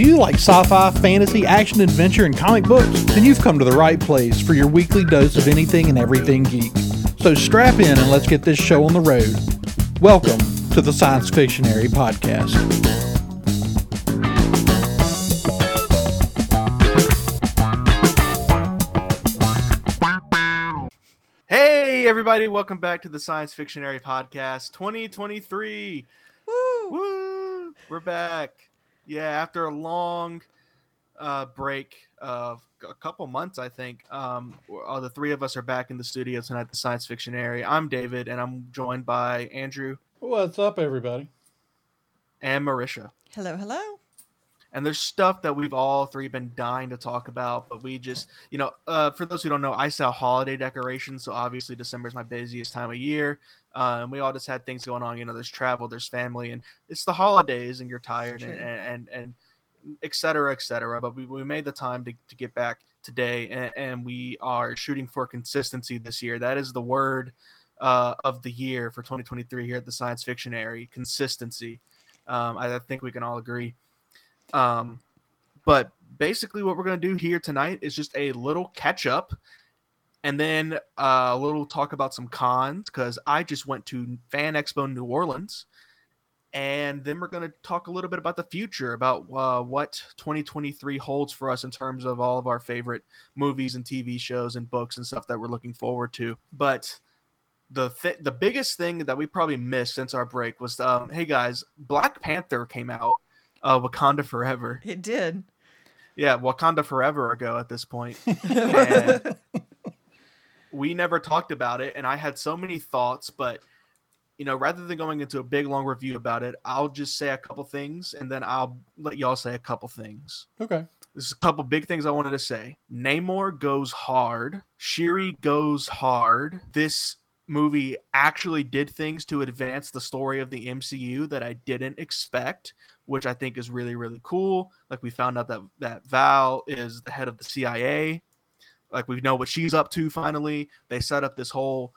Do you like sci fi, fantasy, action, adventure, and comic books? Then you've come to the right place for your weekly dose of anything and everything geek. So strap in and let's get this show on the road. Welcome to the Science Fictionary Podcast. Hey, everybody, welcome back to the Science Fictionary Podcast 2023. Woo! Woo! We're back. Yeah, after a long uh, break of a couple months, I think, um, all the three of us are back in the studio tonight at the Science Fictionary. I'm David, and I'm joined by Andrew What's up, everybody? and Marisha. Hello, hello. And there's stuff that we've all three been dying to talk about but we just you know uh, for those who don't know i sell holiday decorations so obviously december is my busiest time of year. Uh, and we all just had things going on you know there's travel there's family and it's the holidays and you're tired and, and and and et cetera et cetera but we, we made the time to, to get back today and, and we are shooting for consistency this year. That is the word uh, of the year for 2023 here at the science fictionary consistency. Um, I, I think we can all agree um, but basically, what we're going to do here tonight is just a little catch up and then uh, a little talk about some cons because I just went to Fan Expo New Orleans. And then we're going to talk a little bit about the future, about uh, what 2023 holds for us in terms of all of our favorite movies and TV shows and books and stuff that we're looking forward to. But the th- the biggest thing that we probably missed since our break was, um, hey guys, Black Panther came out, uh, Wakanda Forever. It did. Yeah, Wakanda Forever ago at this point. We never talked about it, and I had so many thoughts, but you know, rather than going into a big long review about it, I'll just say a couple things, and then I'll let y'all say a couple things. Okay. There's a couple big things I wanted to say. Namor goes hard. Shuri goes hard. This movie actually did things to advance the story of the MCU that I didn't expect, which I think is really really cool. Like we found out that that Val is the head of the CIA. Like we know what she's up to finally. They set up this whole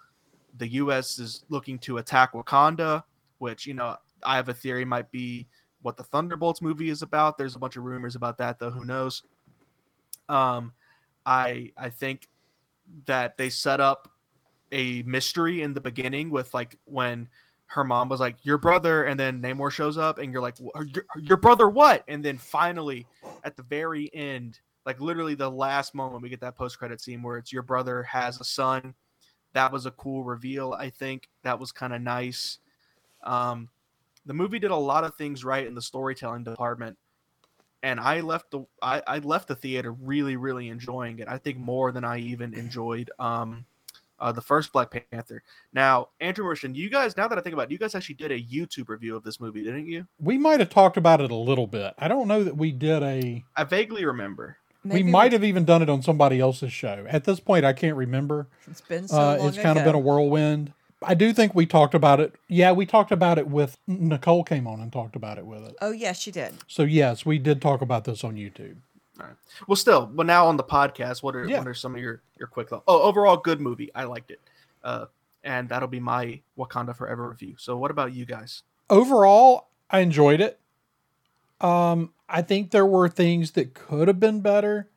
the US is looking to attack Wakanda, which, you know, I have a theory might be what the Thunderbolts movie is about. There's a bunch of rumors about that though, who knows. Um I I think that they set up a mystery in the beginning with like when her mom was like your brother and then Namor shows up and you're like your, your brother what? And then finally at the very end like literally the last moment we get that post credit scene where it's your brother has a son. That was a cool reveal i think. That was kind of nice. Um, the movie did a lot of things right in the storytelling department and i left the I, I left the theater really really enjoying it i think more than i even enjoyed um, uh, the first black panther now andrew Marisha, you guys now that i think about it you guys actually did a youtube review of this movie didn't you We might have talked about it a little bit. I don't know that we did a. i vaguely remember we might have even done it on somebody else's show. At this point, I can't remember. It's been so Uh, long it's kind of been a whirlwind. I do think we talked about it. Yeah, we talked about it with Nicole came on and talked about it with it. Oh yes, she did. So yes, we did talk about this on YouTube. Well, still, but now on the podcast, what are Yeah. what are some of your your quick thoughts? Oh, overall, good movie. I liked it, uh, and that'll be my Wakanda Forever review. So, what about you guys? Overall, I enjoyed it. Um, I think there were things that could have been better.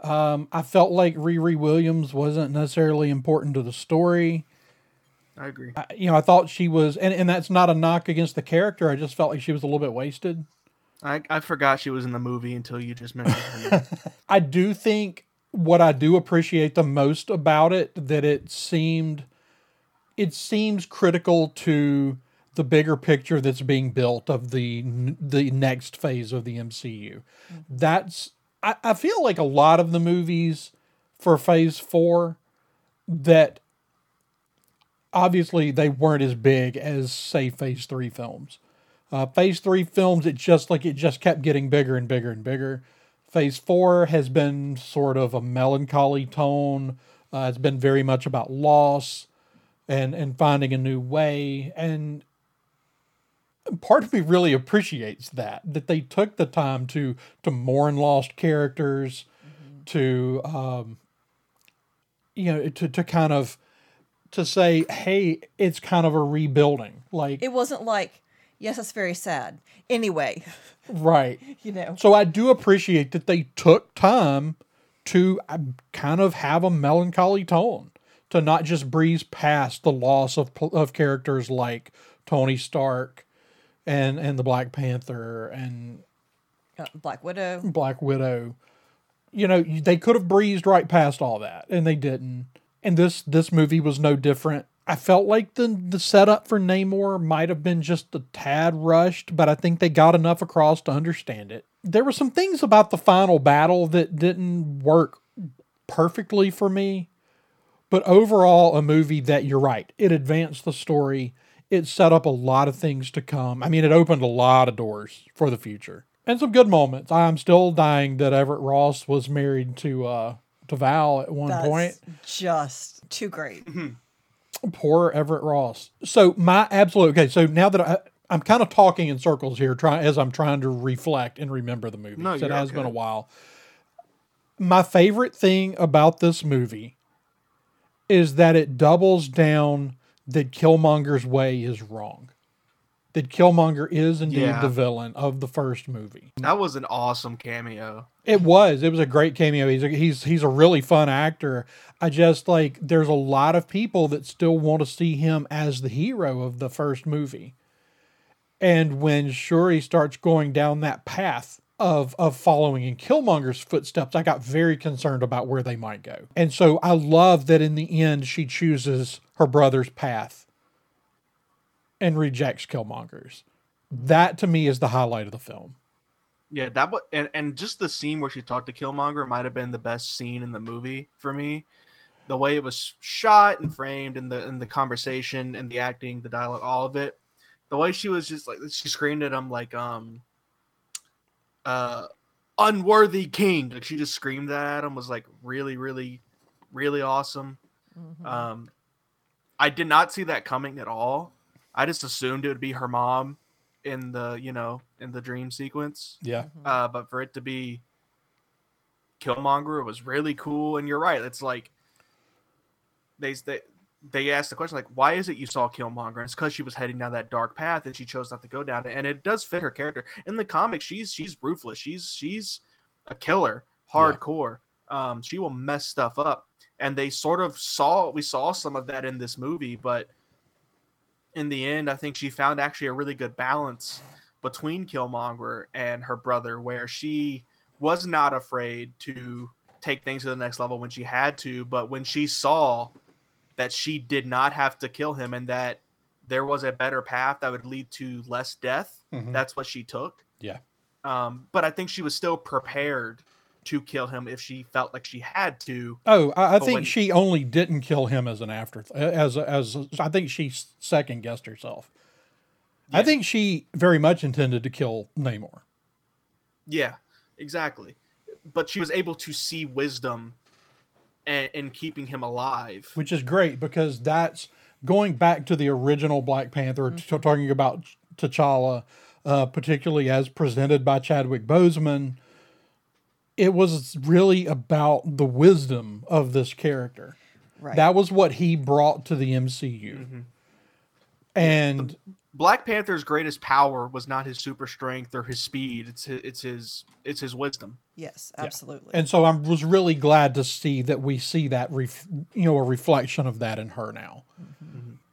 Um, I felt like Riri Williams wasn't necessarily important to the story. I agree. I, you know, I thought she was, and, and that's not a knock against the character. I just felt like she was a little bit wasted. I, I forgot she was in the movie until you just mentioned her. I do think what I do appreciate the most about it that it seemed it seems critical to the bigger picture that's being built of the the next phase of the MCU. Mm-hmm. That's I, I feel like a lot of the movies for phase 4 that obviously they weren't as big as say phase 3 films. Uh, phase 3 films it just like it just kept getting bigger and bigger and bigger. Phase four has been sort of a melancholy tone. Uh, it's been very much about loss and and finding a new way. And part of me really appreciates that that they took the time to to mourn lost characters, to um, you know to to kind of to say, hey, it's kind of a rebuilding. Like It wasn't like Yes, that's very sad. Anyway, Right. you know. So I do appreciate that they took time to uh, kind of have a melancholy tone, to not just breeze past the loss of of characters like Tony Stark and and the Black Panther and Uh, Black Widow. Black Widow. You know, they could have breezed right past all that, and they didn't. And this this movie was no different. I felt like the the setup for Namor might have been just a tad rushed, but I think they got enough across to understand it. There were some things about the final battle that didn't work perfectly for me, but overall, a movie that you're right. It advanced the story. It set up a lot of things to come. I mean, it opened a lot of doors for the future and some good moments. I'm still dying that Everett Ross was married to uh to Val at one That's point. just too great. Poor Everett Ross. So my absolute okay. So now that I, I'm kind of talking in circles here, trying as I'm trying to reflect and remember the movie. No, it has been a while. My favorite thing about this movie is that it doubles down that Killmonger's way is wrong. That Killmonger is indeed Yeah. the villain of the first movie. That was an awesome cameo. It was. It was a great cameo. He's a, he's he's a really fun actor. I just like there's a lot of people that still want to see him as the hero of the first movie. And when Shuri starts going down that path of of following in Killmonger's footsteps, I got very concerned about where they might go. And so I love that in the end she chooses her brother's path and rejects Killmonger's. That to me is the highlight of the film. Yeah, that was and, and just the scene where she talked to Killmonger might have been the best scene in the movie for me. The way it was shot and framed, and the and the conversation and the acting, the dialogue, all of it. The way she was just like she screamed at him like um uh unworthy king. Like she just screamed that at him was like really, really, really awesome. Mhm. Um I did not see that coming at all. I just assumed it would be her mom in the, you know, in the dream sequence. Yeah. Uh, but for it to be Killmonger it was really cool. And you're right. It's like they they they asked the question like, why is it you saw Killmonger? And it's because she was heading down that dark path and she chose not to go down it. And it does fit her character. In the comics, she's she's ruthless. She's she's a killer, hardcore. Um, she will mess stuff up. And they sort of saw we saw some of that in this movie, but in the end, I think she found actually a really good balance between Killmonger and her brother, where she was not afraid to take things to the next level when she had to, but when she saw that she did not have to kill him and that there was a better path that would lead to less death, Mhm. that's what she took. Yeah. Um, but I think she was still prepared to kill him if she felt like she had to. Oh, I, I think when- she only didn't kill him as an after as as I think she second guessed herself. I think she very much intended to kill Namor. Yeah, exactly. But she was able to see wisdom and in keeping him alive. which is great because that's going back to the original Black Panther, t- talking about T'Challa, uh, particularly as presented by Chadwick Boseman. It was really about the wisdom of this character. Right. That was what he brought to the MCU. Mhm. And Black Panther's greatest power was not his super strength or his speed. It's his, it's his it's his wisdom. yes, absolutely. and so I was really glad to see that we see that ref, you know a reflection of that in her now.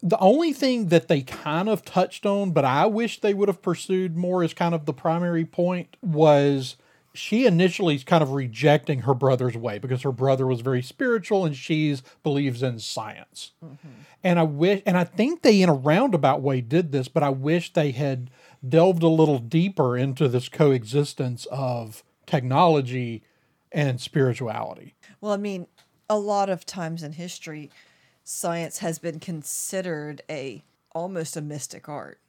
The only thing that they kind of touched on, but I wish they would have pursued more as kind of the primary point was she initially is kind of rejecting her brother's way because her brother was very spiritual and she's believes in science. Mm-hmm. And I wish, and I think they in a roundabout way did this, but I wish they had delved a little deeper into this coexistence of technology and spirituality. Well, I mean, a lot of times in history, science has been considered a almost a mystic art.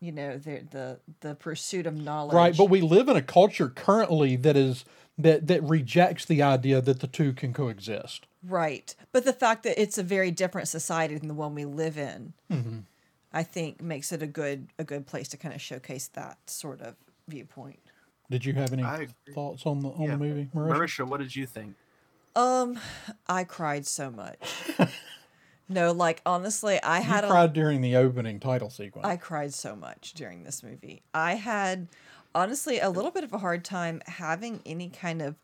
You know, the the the pursuit of knowledge. Right, but we live in a culture currently that is that that rejects the idea that the two can coexist. right. But the fact that it's a very different society than the one we live in, I think, makes it a good a good place to kind of showcase that sort of viewpoint. Did you have any thoughts on the on Yeah. the movie, Marisha? Marisha, what did you think? Um, I cried so much. No, like honestly, I You had a cried during the opening title sequence. I cried so much during this movie. I had honestly a little bit of a hard time having any kind of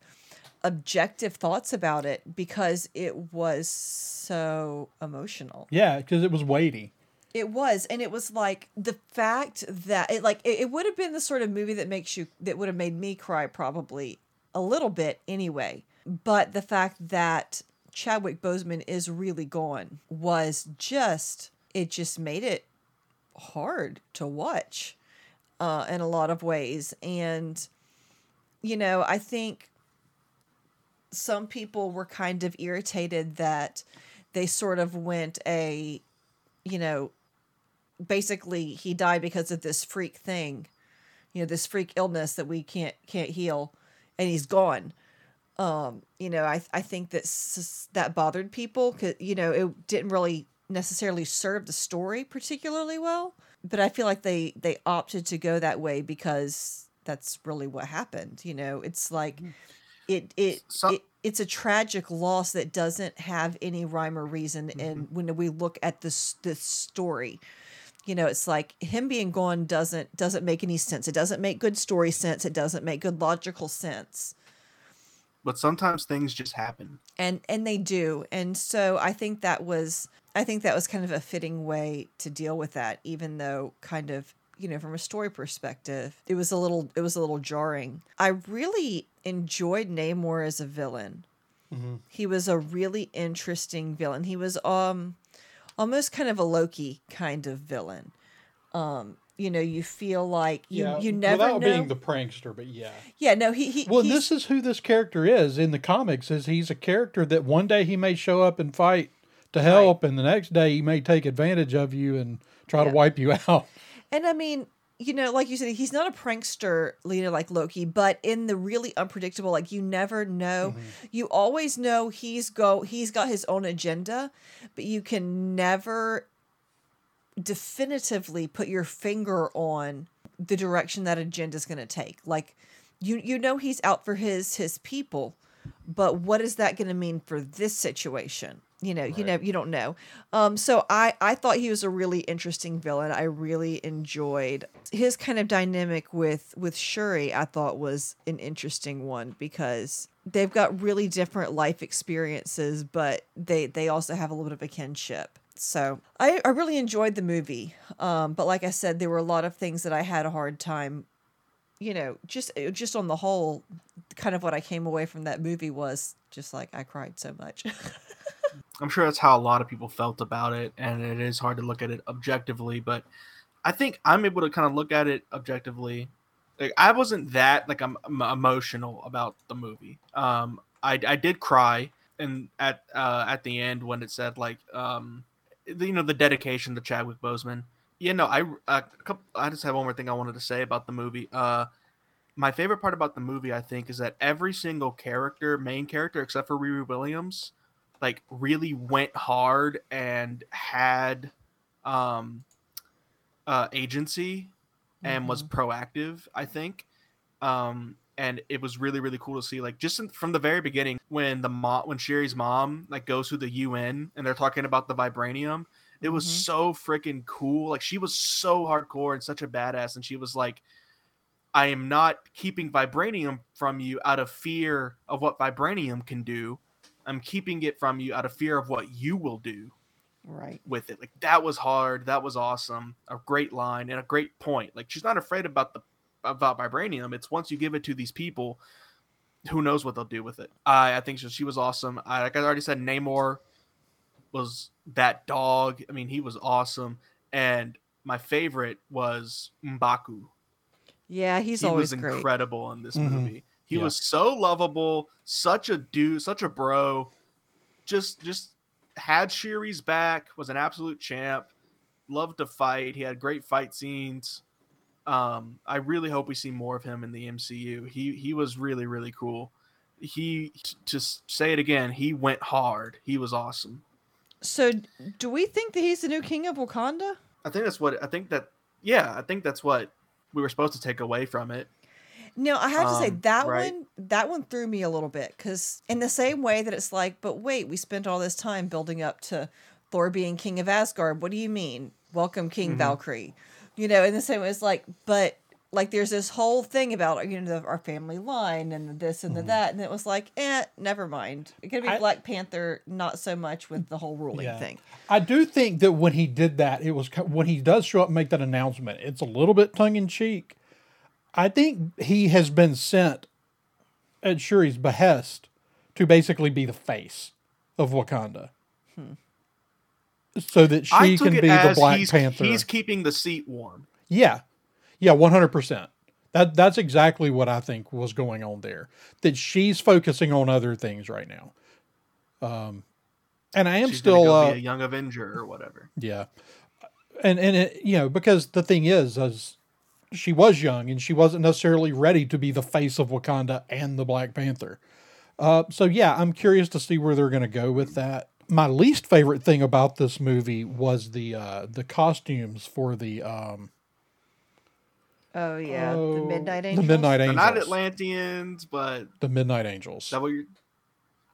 objective thoughts about it because it was so emotional. yeah, because it was weighty. It was, and it was like the fact that it like it, it would have been the sort of movie that makes you that would have made me cry probably a little bit anyway. But the fact that Chadwick Boseman is really gone was just it just made it hard to watch uh, in a lot of ways, and you know I think some people were kind of irritated that they sort of went a you know basically he died because of this freak thing you know this freak illness that we can't can't heal and he's gone um you know i i think that that bothered people cuz you know it didn't really necessarily serve the story particularly well but i feel like they they opted to go that way because that's really what happened you know? It's like it it, So- it it's a tragic loss that doesn't have any rhyme or reason and when we look at this this story you know it's like him being gone doesn't doesn't make any sense. It doesn't make good story sense. It doesn't make good logical sense But sometimes things just happen. and and they do. And so i think that was i think that was kind of a fitting way to deal with that even though kind of you know from a story perspective it was a little it was a little jarring. I really enjoyed namor as a villain. He was a really interesting villain. He was um almost kind of a loki kind of villain. Um you know you feel like you yeah, you never without know being the prankster, but yeah. yeah no he he Well, this is who this character is in the comics. Is he's a character that one day he may show up and fight to help, and the next day he may take advantage of you and try to wipe you out. And I mean, you know, like you said, he's not a prankster leader like Loki, but in the really unpredictable, like you never know. Mm-hmm. You always know he's go he's got his own agenda, but you can never definitively put your finger on the direction that agenda is going to take. Like you you know he's out for his his people, but what is that going to mean for this situation? You know, you know, you don't know. Um, so I I thought he was a really interesting villain. I really enjoyed his kind of dynamic with with Shuri. I thought was an interesting one because they've got really different life experiences, but they they also have a little bit of a kinship. So I, I really enjoyed the movie. Um, but like I said, there were a lot of things that I had a hard time you know, just just on the whole, kind of what I came away from that movie was just like I cried so much. I'm sure that's how a lot of people felt about it, and it is hard to look at it objectively. But I think I'm able to kind of look at it objectively. Like I wasn't that like I'm, I'm emotional about the movie. Um, I I did cry, and at uh at the end when it said like um, you know, the dedication to Chadwick Boseman. Yeah, no, I uh, couple, I just have one more thing I wanted to say about the movie. Uh, my favorite part about the movie, I think, is that every single character, main character, except for Riri Williams, like really went hard and had um uh agency and was proactive i think um and it was really really cool to see like just in, from the very beginning when the mom when Shuri's mom like goes to the un and they're talking about the vibranium it was Mhm. so freaking cool like she was so hardcore and such a badass and she was like i am not keeping vibranium from you out of fear of what vibranium can do i'm keeping it from you out of fear of what you will do right. with it. Like that was hard. That was awesome. A great line and a great point. Like she's not afraid about the about vibranium. It's once you give it to these people, who knows what they'll do with it. I I think she, she was awesome. I like I already said, Namor was that dog. I mean, he was awesome. And my favorite was Mbaku. Yeah, he's he always was great. incredible in this Mhm. movie. He Yeah. was so lovable, such a dude, such a bro. Just just had Shuri's back, was an absolute champ. Loved to fight. He had great fight scenes. Um, I really hope we see more of him in the MCU. He he was really really cool. He just say it again. He went hard. He was awesome. So, do we think that he's the new king of Wakanda? I think that's what I think that. Yeah, I think that's what we were supposed to take away from it. No, I have to say Um, that right. one that one threw me a little bit because in the same way that it's like, but wait, we spent all this time building up to Thor being king of Asgard. What do you mean? Welcome, King Mm-hmm. Valkyrie. You know, in the same way, it's like, but like there's this whole thing about you know the, our family line and the this and the that, and it was like, eh, never mind. It could be. I- Black Panther, not so much with the whole ruling Yeah. thing. I do think that when he did that, it was when he does show up and make that announcement. It's a little bit tongue in cheek. I think he has been sent at Shuri's behest to basically be the face of Wakanda, so that she can be the Black he's, Panther. he's keeping the seat warm. Yeah. Yeah, 100%. That that's exactly what I think was going on there. That she's focusing on other things right now. Um and I am She's still go uh, be a young Avenger or whatever. yeah. And and it, you know, because the thing is as she was young and she wasn't necessarily ready to be the face of Wakanda and the Black Panther. Uh, so yeah, I'm curious to see where they're going to go with that. My least favorite thing about this movie was the uh, the costumes for the um, Oh yeah, the Midnight Angels. the Angels. Midnight They're Angels, not Atlanteans, but the Midnight Angels, that what you're?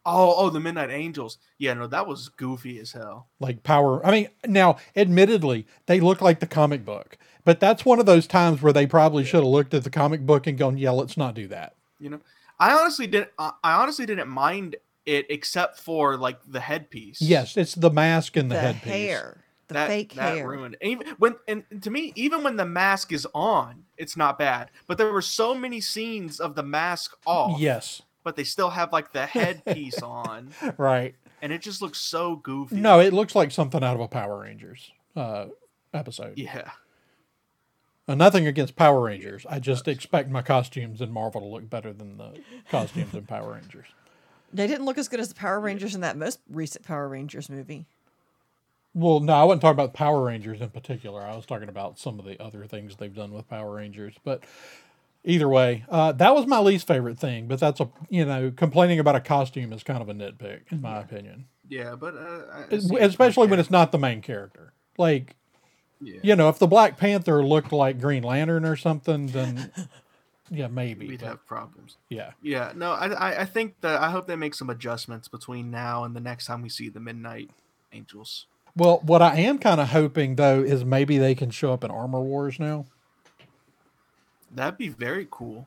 Oh, oh, the Midnight Angels. Yeah, no, that was goofy as hell. like power. I mean, now admittedly, they look like the comic book, but that's one of those times where they probably should have looked at the comic book and gone, "Yeah, let's not do that." You know, I honestly didn't. I I honestly didn't mind it except for like the headpiece. Yes, it's the mask and the, the headpiece. hair, the that, fake that hair. ruined it. even when and to me even when the mask is on it's not bad but there were so many scenes of the mask off Yes, but they still have like the headpiece on right. and it just looks so goofy No, it looks like something out of a Power Rangers uh, episode. yeah Uh, nothing against Power Rangers. I just expect my costumes in Marvel to look better than the costumes in Power Rangers. They didn't look as good as the Power Rangers in that most recent Power Rangers movie. Well, no, I wasn't talking about Power Rangers in particular. I was talking about some of the other things they've done with Power Rangers. But either way, uh, that was my least favorite thing. But that's a you know complaining about a costume is kind of a nitpick in my opinion, yeah but uh, I- I Es- see your especially when there. it's not the main character. Like yeah you know, if the Black Panther looked like Green Lantern or something, then yeah, maybe. we'd but have problems yeah, yeah no I, I i think that i hope they make some adjustments between now and the next time we see the midnight angels Well, what I am kind of hoping though is maybe they can show up in Armor Wars now. That'd be very cool.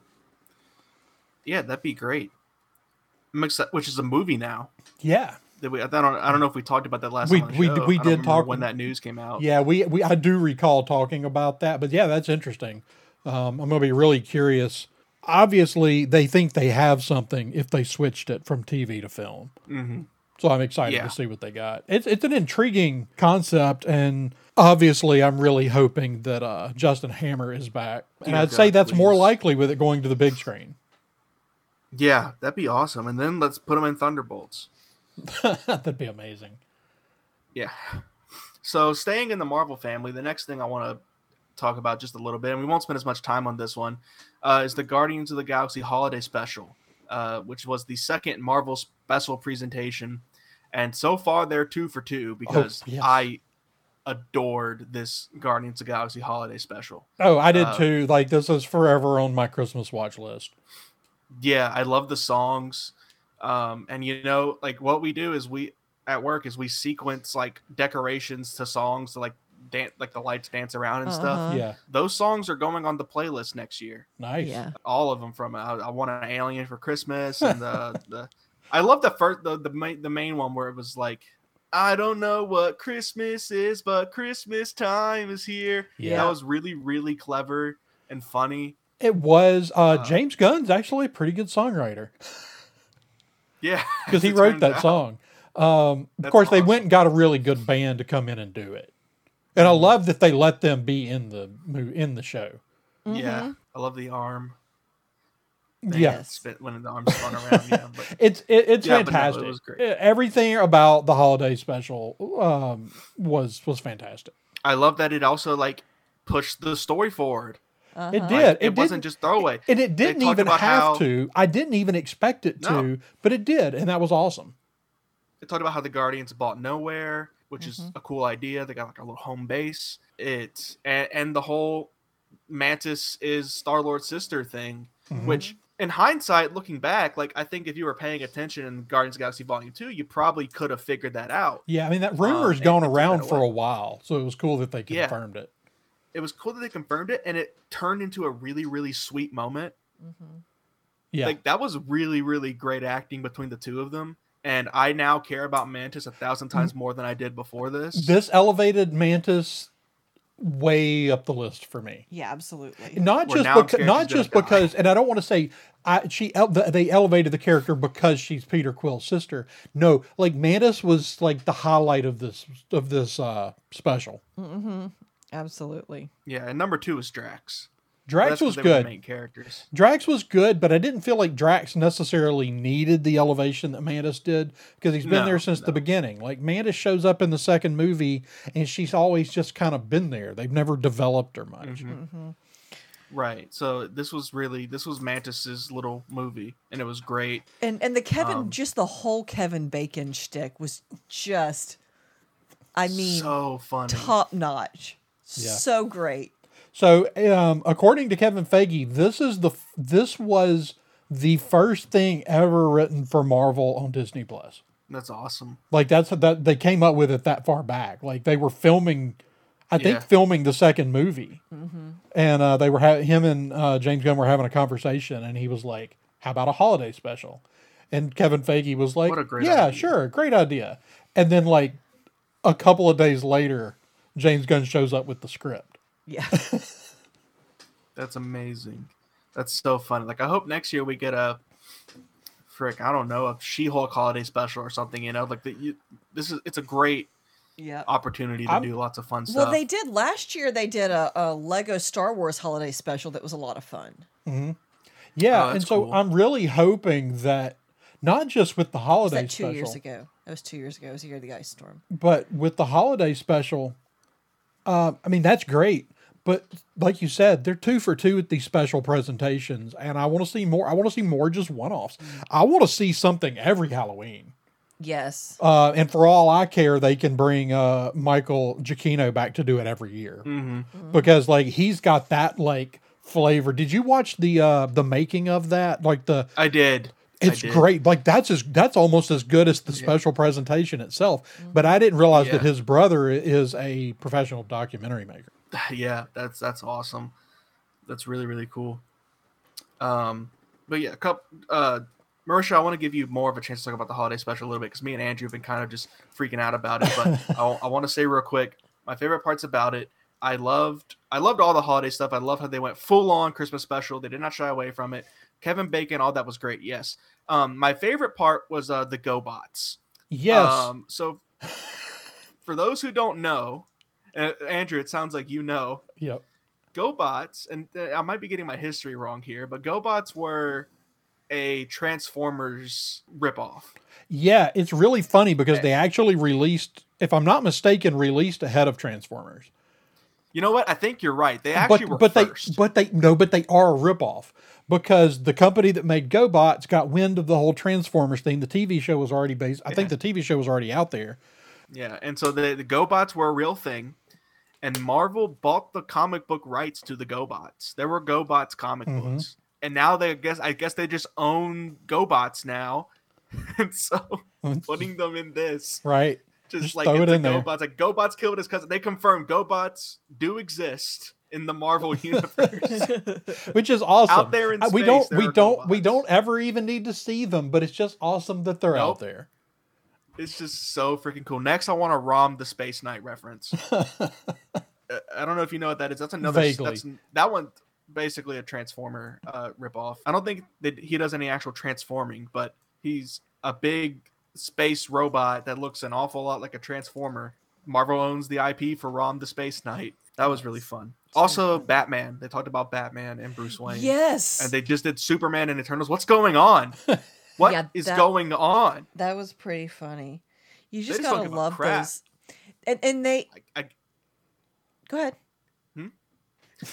Yeah, that'd be great. Which is a movie now. Yeah, That we, I don't, I don't know if we talked about that last We- time we- we did talk- when that news came out. yeah. We we I do recall talking about that, but yeah, that's interesting. Um, I'm gonna be really curious. Obviously, they think they have something if they switched it from TV to film. hmm So I'm excited Yeah. to see what they got. It's it's an intriguing concept, and obviously, I'm really hoping that uh, Justin Hammer is back. And I'd say God, that's more likely with it going to the big screen. Yeah, that'd be awesome. And then let's put them in Thunderbolts. That'd be amazing. Yeah. So staying in the Marvel family, the next thing I want to talk about just a little bit, and we won't spend as much time on this one, uh, is the Guardians of the Galaxy Holiday Special, uh, which was the second Marvel special presentation, and so far they're two for two because yes. I adored this Guardians of the Galaxy Holiday Special. Oh, I did Uh, too. Like this is forever on my Christmas watch list. Yeah, I love the songs, um, and you know, like what we do is we at work is we sequence like decorations to songs to like dance, like the lights dance around and stuff. Uh-huh. Yeah, those songs are going on the playlist next year. nice. Yeah. All of them from I, I want an alien for Christmas and the the I love the first the the main, the main one where it was like I don't know what Christmas is, but Christmas time is here. Yeah. That was really really clever and funny. It was uh, Uh, James Gunn's actually a pretty good songwriter Yeah, because he wrote that out. song. Um, of That's course, they went and got a really good band to come in and do it, and I love that they let them be in the in the show. Yeah, Mhm. I love the arm. thing Yeah. that when the arms spun around. Yeah, but It's it, it's Yeah, but no, it fantastic. was great. Everything about the holiday special um, was was fantastic. I love that it also like pushed the story forward. It Uh-huh. did. Like, it it, wasn't didn't- just throwaway. and it didn't even have how- to. I didn't even expect it to, No. but it did, and that was awesome. They talked about how the Guardians bought nowhere, which is Mhm. a cool idea. They got like a little home base. It and, and the whole Mantis is Star Lord's sister thing, Mhm. which in hindsight, looking back, like I think if you were paying attention in Guardians of the Galaxy Volume Two, you probably could have figured that out. Yeah, I mean that rumor's and gone around for a while, so it was cool that they Yeah. confirmed it. It was cool that they confirmed it, and it turned into a really, really sweet moment. Yeah, Like that was really, really great acting between the two of them. And I now care about Mantis a thousand Mm-hmm. times more than I did before this. this elevated Mantis way up the list for me. Yeah, absolutely. Not Where just now I'm because, not she's gonna just die. because, and I don't want to say I, she they elevated the character because she's Peter Quill's sister. No, like Mantis was like the highlight of this of this uh special. Mm-hmm. Absolutely. Yeah, and number two is Drax. Drax That's 'cause was they were the good. main characters. Drax was good, but I didn't feel like Drax necessarily needed the elevation that Mantis did because he's been No, there since the beginning. Like Mantis shows up in the second movie, and she's always just kind of been there. They've never developed her much. Mm-hmm. Right. So this was really this was Mantis's little movie, and it was great. And and the Kevin, Um, just the whole Kevin Bacon shtick was just, I mean, so funny. top notch. Yeah. So great. So, um, according to Kevin Feige, this is the this was the first thing ever written for Marvel on Disney Plus. That's awesome. Like that's that they came up with it that far back. Like they were filming, I think filming the second movie, and uh, they were ha- him and uh, James Gunn were having a conversation, and he was like, "How about a holiday special?" And Kevin Feige was like, What a great "Yeah, idea." sure, great idea." And then like a couple of days later, James Gunn shows up with the script. Yeah. That's amazing. That's so funny. Like I hope next year we get a frick, I don't know, a She-Hulk holiday special or something, you know? Like that you this is it's a great yeah. opportunity to I'm- do lots of fun stuff. Well, they did last year. They did a, a Lego Star Wars holiday special that was a lot of fun. Hmm. Yeah, Oh, and so cool. I'm really hoping that not just with the Was holiday that two special, years ago? That was two years ago. It was the year of the ice storm. but with the holiday special, uh, I mean that's great. But like you said, they're two for two with these special presentations, and I want to see more. I want to see more just one-offs. I want to see something every Halloween. Yes. Uh, and for all I care, they can bring uh, Michael Giacchino back to do it every year Mm-hmm. because like he's got that like flavor. Did you watch the uh, the making of that? Like the I did. It's great. Like that's as that's almost as good as the special presentation itself. But I didn't realize that his brother is a professional documentary maker. Yeah, that's that's awesome. That's really really cool. Um, but yeah, couple. Uh, Marisha, I want to give you more of a chance to talk about the holiday special a little bit because me and Andrew have been kind of just freaking out about it. But I, I want to say real quick, my favorite parts about it. I loved I loved all the holiday stuff. I love how they went full on Christmas special. They did not shy away from it. Kevin Bacon, all that was great. Yes. Um, my favorite part was uh, the GoBots. Yes. Um, so, for those who don't know, uh, Andrew, it sounds like you know. yep. GoBots, and uh, I might be getting my history wrong here, but GoBots were a Transformers ripoff. Yeah, it's really funny because they actually released, if I'm not mistaken, released ahead of Transformers. You know what? I think you're right. They actually but were but first. they but they no, but they are a ripoff because the company that made GoBots got wind of the whole Transformers thing. The TV show was already based. I think the TV show was already out there. yeah, and so the, the GoBots were a real thing, and Marvel bought the comic book rights to the GoBots. There were GoBots comic Mhm. books, and now they I guess I guess they just own GoBots now, and so putting them in this Right. Just, Just like throw it in there. GoBots. Like GoBots killed his cousin. They confirm GoBots do exist in the Marvel universe. which is awesome. Out there in Uh, we don't we don't we don't ever even need to see them, but it's just awesome that they're out there. it's just so freaking cool. Next, I want to Rom the Space Knight reference. Uh, I don't know if you know what that is. That's another. Vaguely. That's, that one basically a Transformer uh, ripoff. I don't think that he does any actual transforming, but he's a big space robot that looks an awful lot like a Transformer. Marvel owns the IP for Rom the Space Knight. That was really fun. Also, Batman. They talked about Batman and Bruce Wayne. yes. And they just did Superman and Eternals. What's going on? What is Yeah, that- going on? that was pretty funny. You just just gotta love those. And and they I, I, go ahead. Hmm?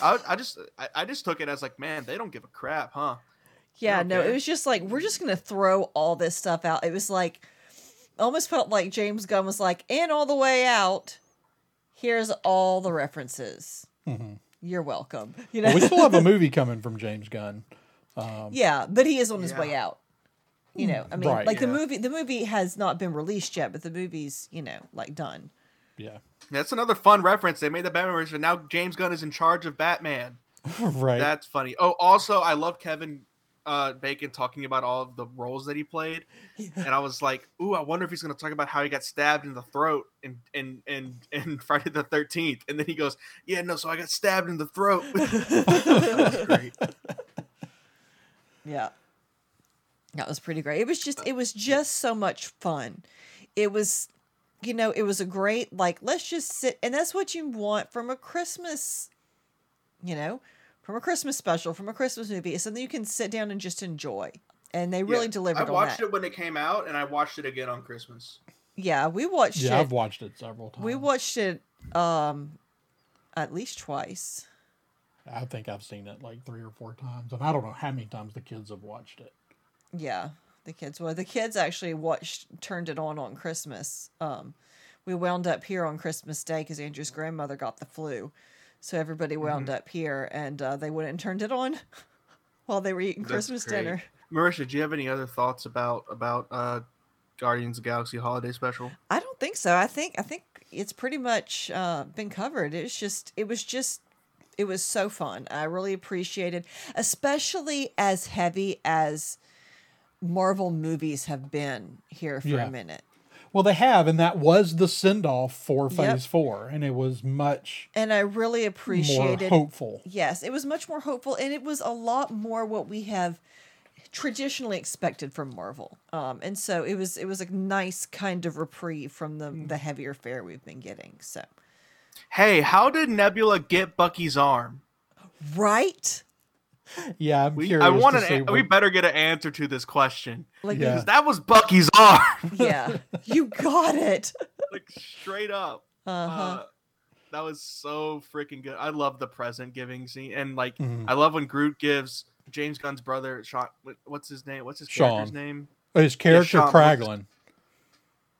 I, I just I, I just took it as like, man, they don't give a crap, huh? Yeah, no, it was just like we're just gonna throw all this stuff out. It was like almost felt like James Gunn was like, and all the way out, here's all the references. Mhm. You're welcome. You know, Well, we still have a movie coming from James Gunn. yeah, but he is on his Yeah. way out. You know, I mean, Right, like the movie. The movie has not been released yet, but the movie's you know like done. Yeah. That's another fun reference. They made the Batman version. Now James Gunn is in charge of Batman. right. That's funny. Oh, also, I love Kevin uh, Bacon talking about all of the roles that he played, and I was like, "Ooh, I wonder if he's going to talk about how he got stabbed in the throat in in in, in Friday the Thirteenth. And then he goes, "Yeah, no, so I got stabbed in the throat." that was great. Yeah. That was pretty great. It was just it was just so much fun. It was you know, it was a great like let's just sit and that's what you want from a Christmas you know, from a Christmas special, from a Christmas movie. It's something you can sit down and just enjoy. And they really Yeah, delivered I on watched that. it when it came out, and I watched it again on Christmas. Yeah, we watched yeah, it. I've watched it several times. we watched it um at least twice. I think I've seen it like three or four times, and I don't know how many times the kids have watched it. Yeah, the kids. Well, the kids actually watched, turned it on on Christmas. Um, we wound up here on Christmas Day because Andrew's grandmother got the flu, so everybody wound Mm-hmm. up here, and uh, they went and turned it on while they were eating That's Christmas great. dinner. Marisha, do you have any other thoughts about about uh, Guardians of the Galaxy Holiday Special? I don't think so. I think I think it's pretty much uh, been covered. It's just it was just it was so fun. I really appreciated, especially as heavy as Marvel movies have been here for Yeah. a minute. Well, they have, and that was the send off for Phase Yep. Four, and it was much And I really more appreciated hopeful. Yes, it was much more hopeful, and it was a lot more what we have traditionally expected from Marvel. Um, and so it was it was a nice kind of reprieve from the the heavier fare we've been getting. So Hey, how did Nebula get Bucky's arm? right, Yeah, I'm We, curious. I want to see an. a- We better get an answer to this question like Yeah. because that was Bucky's arm, yeah, you got it. like straight up. Uh-huh. Uh, that was so freaking good. I love the present giving scene, and like Mhm. I love when Groot gives James Gunn's brother Sean. What's his name? What's his Sean. character's name? his character Sean Kraglin.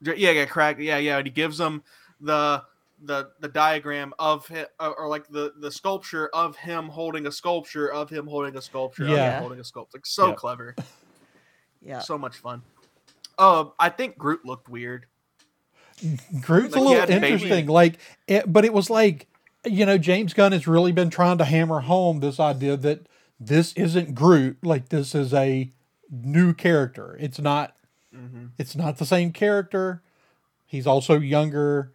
Yeah, yeah, crack. Yeah, yeah. And he gives him the the the diagram of him, or, or like the the sculpture of him holding a sculpture of him holding a sculpture of him holding a sculpture. Like so Yep. clever, Yeah, so much fun. Um, I think Groot looked weird. Groot's Like, a little had baby- interesting. Like, it, but it was like, you know, James Gunn has really been trying to hammer home this idea that this isn't Groot. Like, this is a new character. It's not. Mm-hmm. It's not the same character. He's also younger.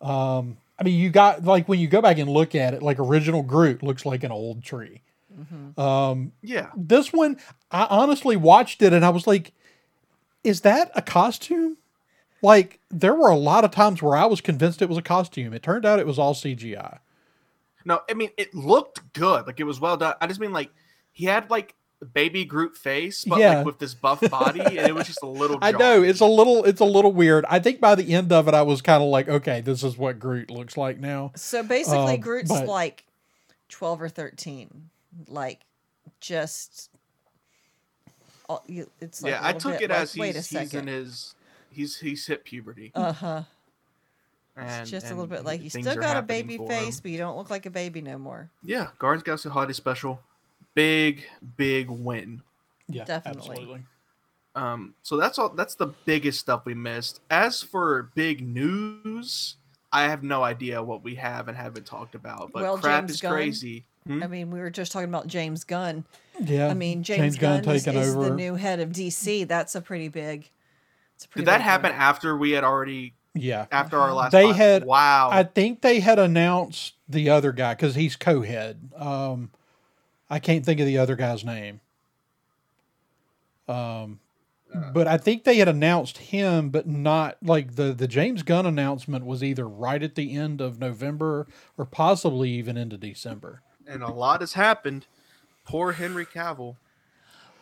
Um, I mean, you got like when you go back and look at it, like original Groot looks like an old tree. Um, Yeah, this one, I honestly watched it and I was like, is that a costume? Like, there were a lot of times where I was convinced it was a costume. It turned out it was all CGI. no, I mean it looked good. Like it was well done. I just mean like he had like the baby Groot face, but Yeah. like with this buff body, and it was just a little. I know it's a little, it's a little weird. I think by the end of it, I was kind of like, okay, this is what Groot looks like now. So basically, Um, Groot's but- like twelve or thirteen, like just. It's like yeah, I took bit it like, as wait a he's, he's in his he's he's hit puberty. Uh huh. and, It's just a little bit like you still got a baby face, him. but you don't look like a baby no more. Yeah, Guardians of the Galaxy Holiday Special, big big win. Yeah, Definitely. absolutely. Um, so that's all. That's the biggest stuff we missed. As for big news, I have no idea what we have and haven't talked about. But Well, crap James is Gunn- crazy. Hmm? I mean, we were just talking about James Gunn. Yeah. I mean, James, Gunn, is, taking is over. the new head of DC. That's a pretty big. It's a pretty Did that happen deal. after we had already yeah. after our last? They pod? had- wow. I think they had announced the other guy because he's co-head. Um, I can't think of the other guy's name. Um, but I think they had announced him, but not like the the James Gunn announcement was either right at the end of November or possibly even into December. and a lot has happened. Poor Henry Cavill.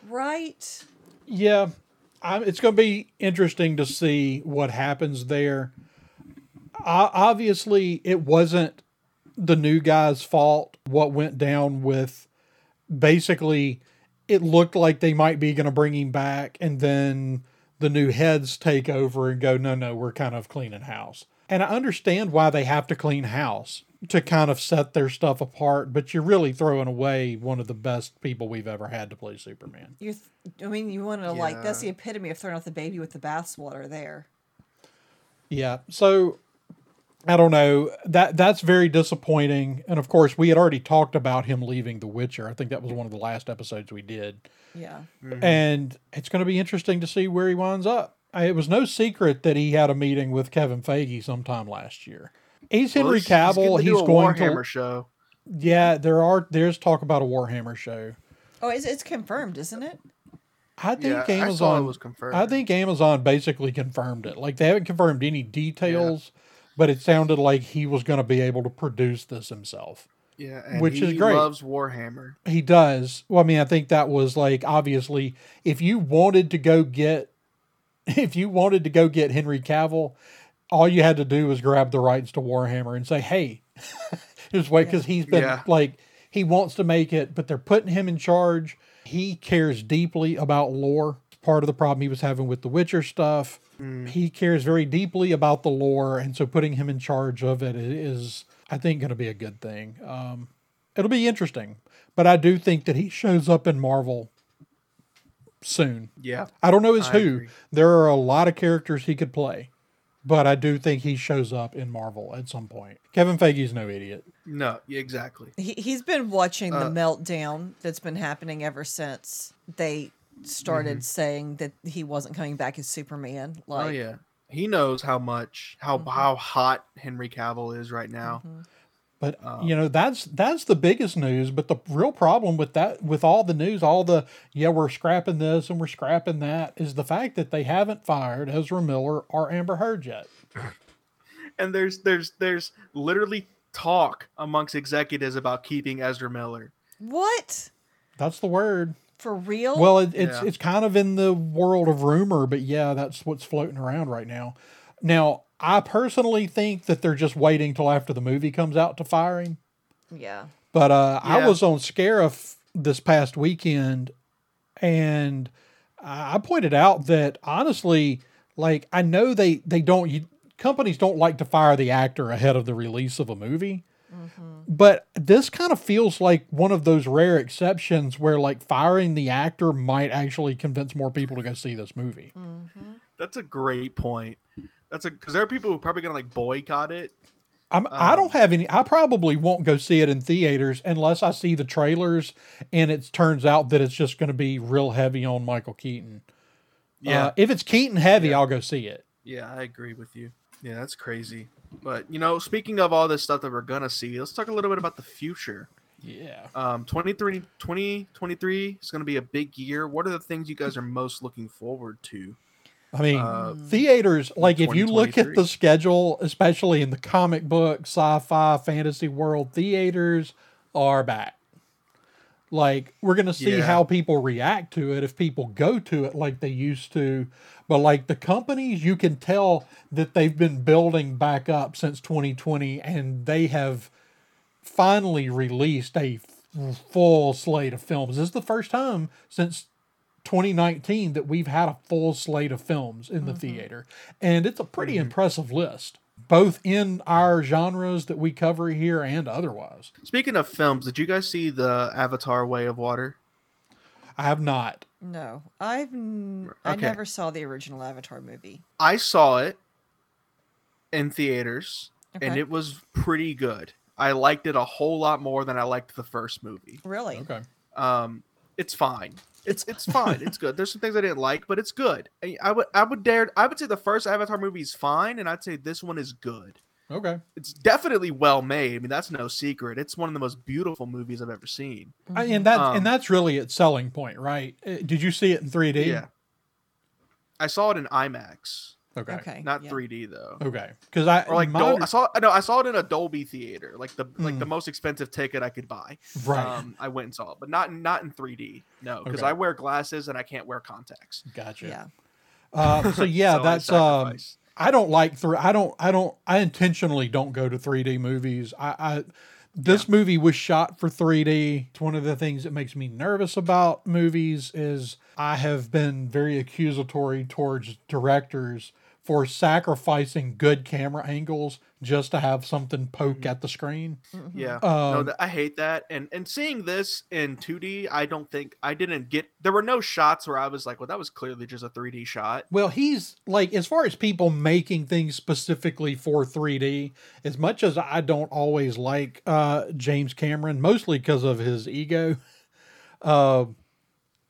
Right. Yeah, i it's going to be interesting to see what happens there. O- obviously, it wasn't the new guy's fault. What went down with basically, it looked like they might be going to bring him back, and then the new heads take over and go, no, no, we're kind of cleaning house. And I understand why they have to clean house. to kind of set their stuff apart, but you're really throwing away one of the best people we've ever had to play Superman. You, th- I mean, you want to like that's the epitome of throwing out the baby with the bathwater. There. Yeah. So I don't know. That that's very disappointing. And of course, we had already talked about him leaving The Witcher. I think that was one of the last episodes we did. Yeah. Mm-hmm. And it's going to be interesting to see where he winds up. It was no secret that he had a meeting with Kevin Feige sometime last year. He's Well, Henry he's- he's getting Cavill. to He's, do a going Warhammer to. show. Yeah, there are. There's talk about a Warhammer show. Oh, it's, it's confirmed, isn't it? I think Yeah, I saw it Amazon was confirmed. I think Amazon basically confirmed it. Like they haven't confirmed any details, but it sounded like he was going to be able to produce this himself. Yeah, and which he is great. loves Warhammer. He does. Well, I mean, I think that was like obviously if you wanted to go get if you wanted to go get Henry Cavill, all you had to do was grab the rights to Warhammer and say, "Hey, just wait," because he's been Yeah. like he wants to make it, but they're putting him in charge. He cares deeply about lore. Part of the problem he was having with the Witcher stuff. He cares very deeply about the lore, and so putting him in charge of it is, I think, going to be a good thing. Um, it'll be interesting, but I do think that he shows up in Marvel soon. Yeah, I don't know his I who. agree. There are a lot of characters he could play, but I do think he shows up in Marvel at some point. Kevin Feige's no idiot. no, exactly. He he's been watching the Uh, meltdown that's been happening ever since they started saying that he wasn't coming back as Superman. Like, oh yeah, he knows how much how Mm-hmm. how hot Henry Cavill is right now. But Um, you know that's that's the biggest news. But the real problem with that, with all the news, all the yeah we're scrapping this and we're scrapping that, is the fact that they haven't fired Ezra Miller or Amber Heard yet. And there's there's there's literally talk amongst executives about keeping Ezra Miller. what? That's the word. For real? Well, it, it's Yeah. it's kind of in the world of rumor, but yeah, that's what's floating around right now. Now, I personally think that they're just waiting till after the movie comes out to fire him. yeah. But uh, I was on Scarif this past weekend, and I I pointed out that honestly, like I know they they don't you, companies don't like to fire the actor ahead of the release of a movie. But this kind of feels like one of those rare exceptions where like firing the actor might actually convince more people to go see this movie. That's a great point. That's a because there are people who are probably gonna like boycott it. I'm, I don't have any. I probably won't go see it in theaters unless I see the trailers and it turns out that it's just going to be real heavy on Michael Keaton. Yeah, Uh, if it's Keaton heavy, Yeah. I'll go see it. yeah, I agree with you. Yeah, that's crazy. But you know, speaking of all this stuff that we're gonna see, let's talk a little bit about the future. Yeah. Um, 23, 2023 is going to be a big year. What are the things you guys are most looking forward to? I mean, Uh, theaters, like if you look at the schedule, especially in the comic book, sci fi, fantasy world, theaters are back. Like, we're going to see Yeah. how people react to it if people go to it like they used to. But, like, the companies, you can tell that they've been building back up since 2020 and they have finally released a full slate of films. This is the first time since 2019 that we've had a full slate of films in the mm-hmm. theater. And it's a pretty mm-hmm. impressive list, both in our genres that we cover here and otherwise. Speaking of films, did you guys see the Avatar: Way of Water? I have not. No, I've n- I Okay. never saw the original Avatar movie. I saw it in theaters, and it was pretty good. I liked it a whole lot more than I liked the first movie. Really? Okay. Um, it's fine. It's it's fine. it's good. There's some things I didn't like, but it's good. I, I would I would dare I would say the first Avatar movie is fine, and I'd say this one is good. Okay. It's definitely well made. I mean, that's no secret. It's one of the most beautiful movies I've ever seen. I, and that Um, and that's really its selling point, right? Uh, Did you see it in 3D? Yeah. I saw it in IMAX, Okay. Okay. not yeah. 3D though. Okay. Because I Or like my Dol- I saw no, I saw it in a Dolby theater, like the like Mm. the most expensive ticket I could buy. right. Um, I went and saw it, but not not in 3D. No, because Okay. I wear glasses and I can't wear contacts. gotcha. Yeah. Uh, so yeah, So I that's um. sacrifice. I don't like three. I don't. I don't. I intentionally don't go to 3D movies. I. I this movie was shot for 3D. It's one of the things that makes me nervous about movies is I have been very accusatory towards directors for sacrificing good camera angles just to have something poke at the screen. Mm-hmm. Yeah, no, Um, th- I hate that. And and seeing this in 2D, I don't think I didn't get. There were no shots where I was like, well, that was clearly just a 3D shot. Well, he's like, as far as people making things specifically for 3D, as much as I don't always like uh, James Cameron, mostly because of his ego, uh,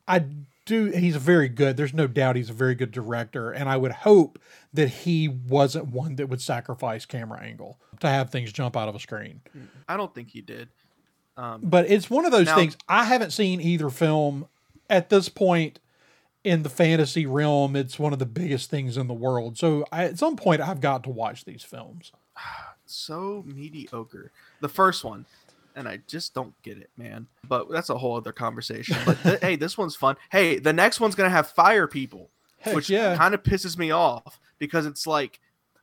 I do. He's a very good. There's no doubt he's a very good director. And I would hope that he wasn't one that would sacrifice camera angle to have things jump out of a screen. I don't think he did. Um, But it's one of those Now- things. I haven't seen either film at this point in the fantasy realm. It's one of the biggest things in the world. So I, at some point, I've got to watch these films. so mediocre. The first one, and I just don't get it, man. But that's a whole other conversation. But th- hey, this one's fun. Hey, the next one's gonna have fire people, Heck which yeah. kind of pisses me off because it's like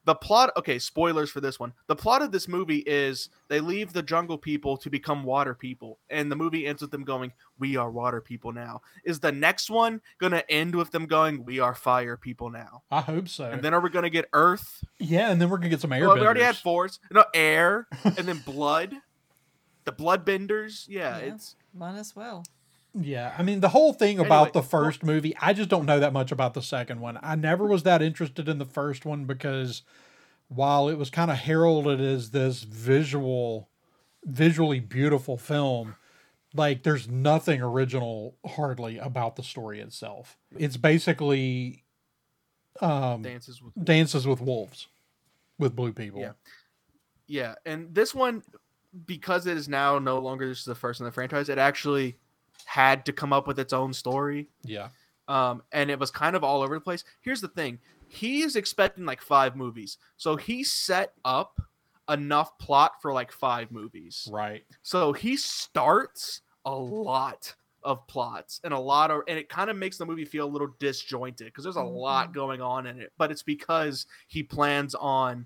the plot. Okay, spoilers for this one. The plot of this movie is they leave the jungle people to become water people, and the movie ends with them going, "We are water people now." Is the next one gonna end with them going, "We are fire people now"? I hope so. And then are we gonna get Earth? yeah, and then we're gonna get some air. Well, we already had force, no air, and then blood. The blood benders, yeah, Yeah. it's Might as well. Yeah, I mean the whole thing about Anyway, the first movie, I just don't know that much about the second one. I never was that interested in the first one because while it was kind of heralded as this visual visually beautiful film, like there's nothing original hardly about the story itself. It's basically um dances with dances with wolves with blue people. Yeah. yeah, and this one because it is now no longer just the first in the franchise, it actually had to come up with its own story. Yeah. Um, and it was kind of all over the place. Here's the thing: he is expecting like five movies, so he set up enough plot for like five movies. Right. So he starts a lot of plots and a lot of and it kind of makes the movie feel a little disjointed because there's a lot Mhm. going on in it but it's because he plans on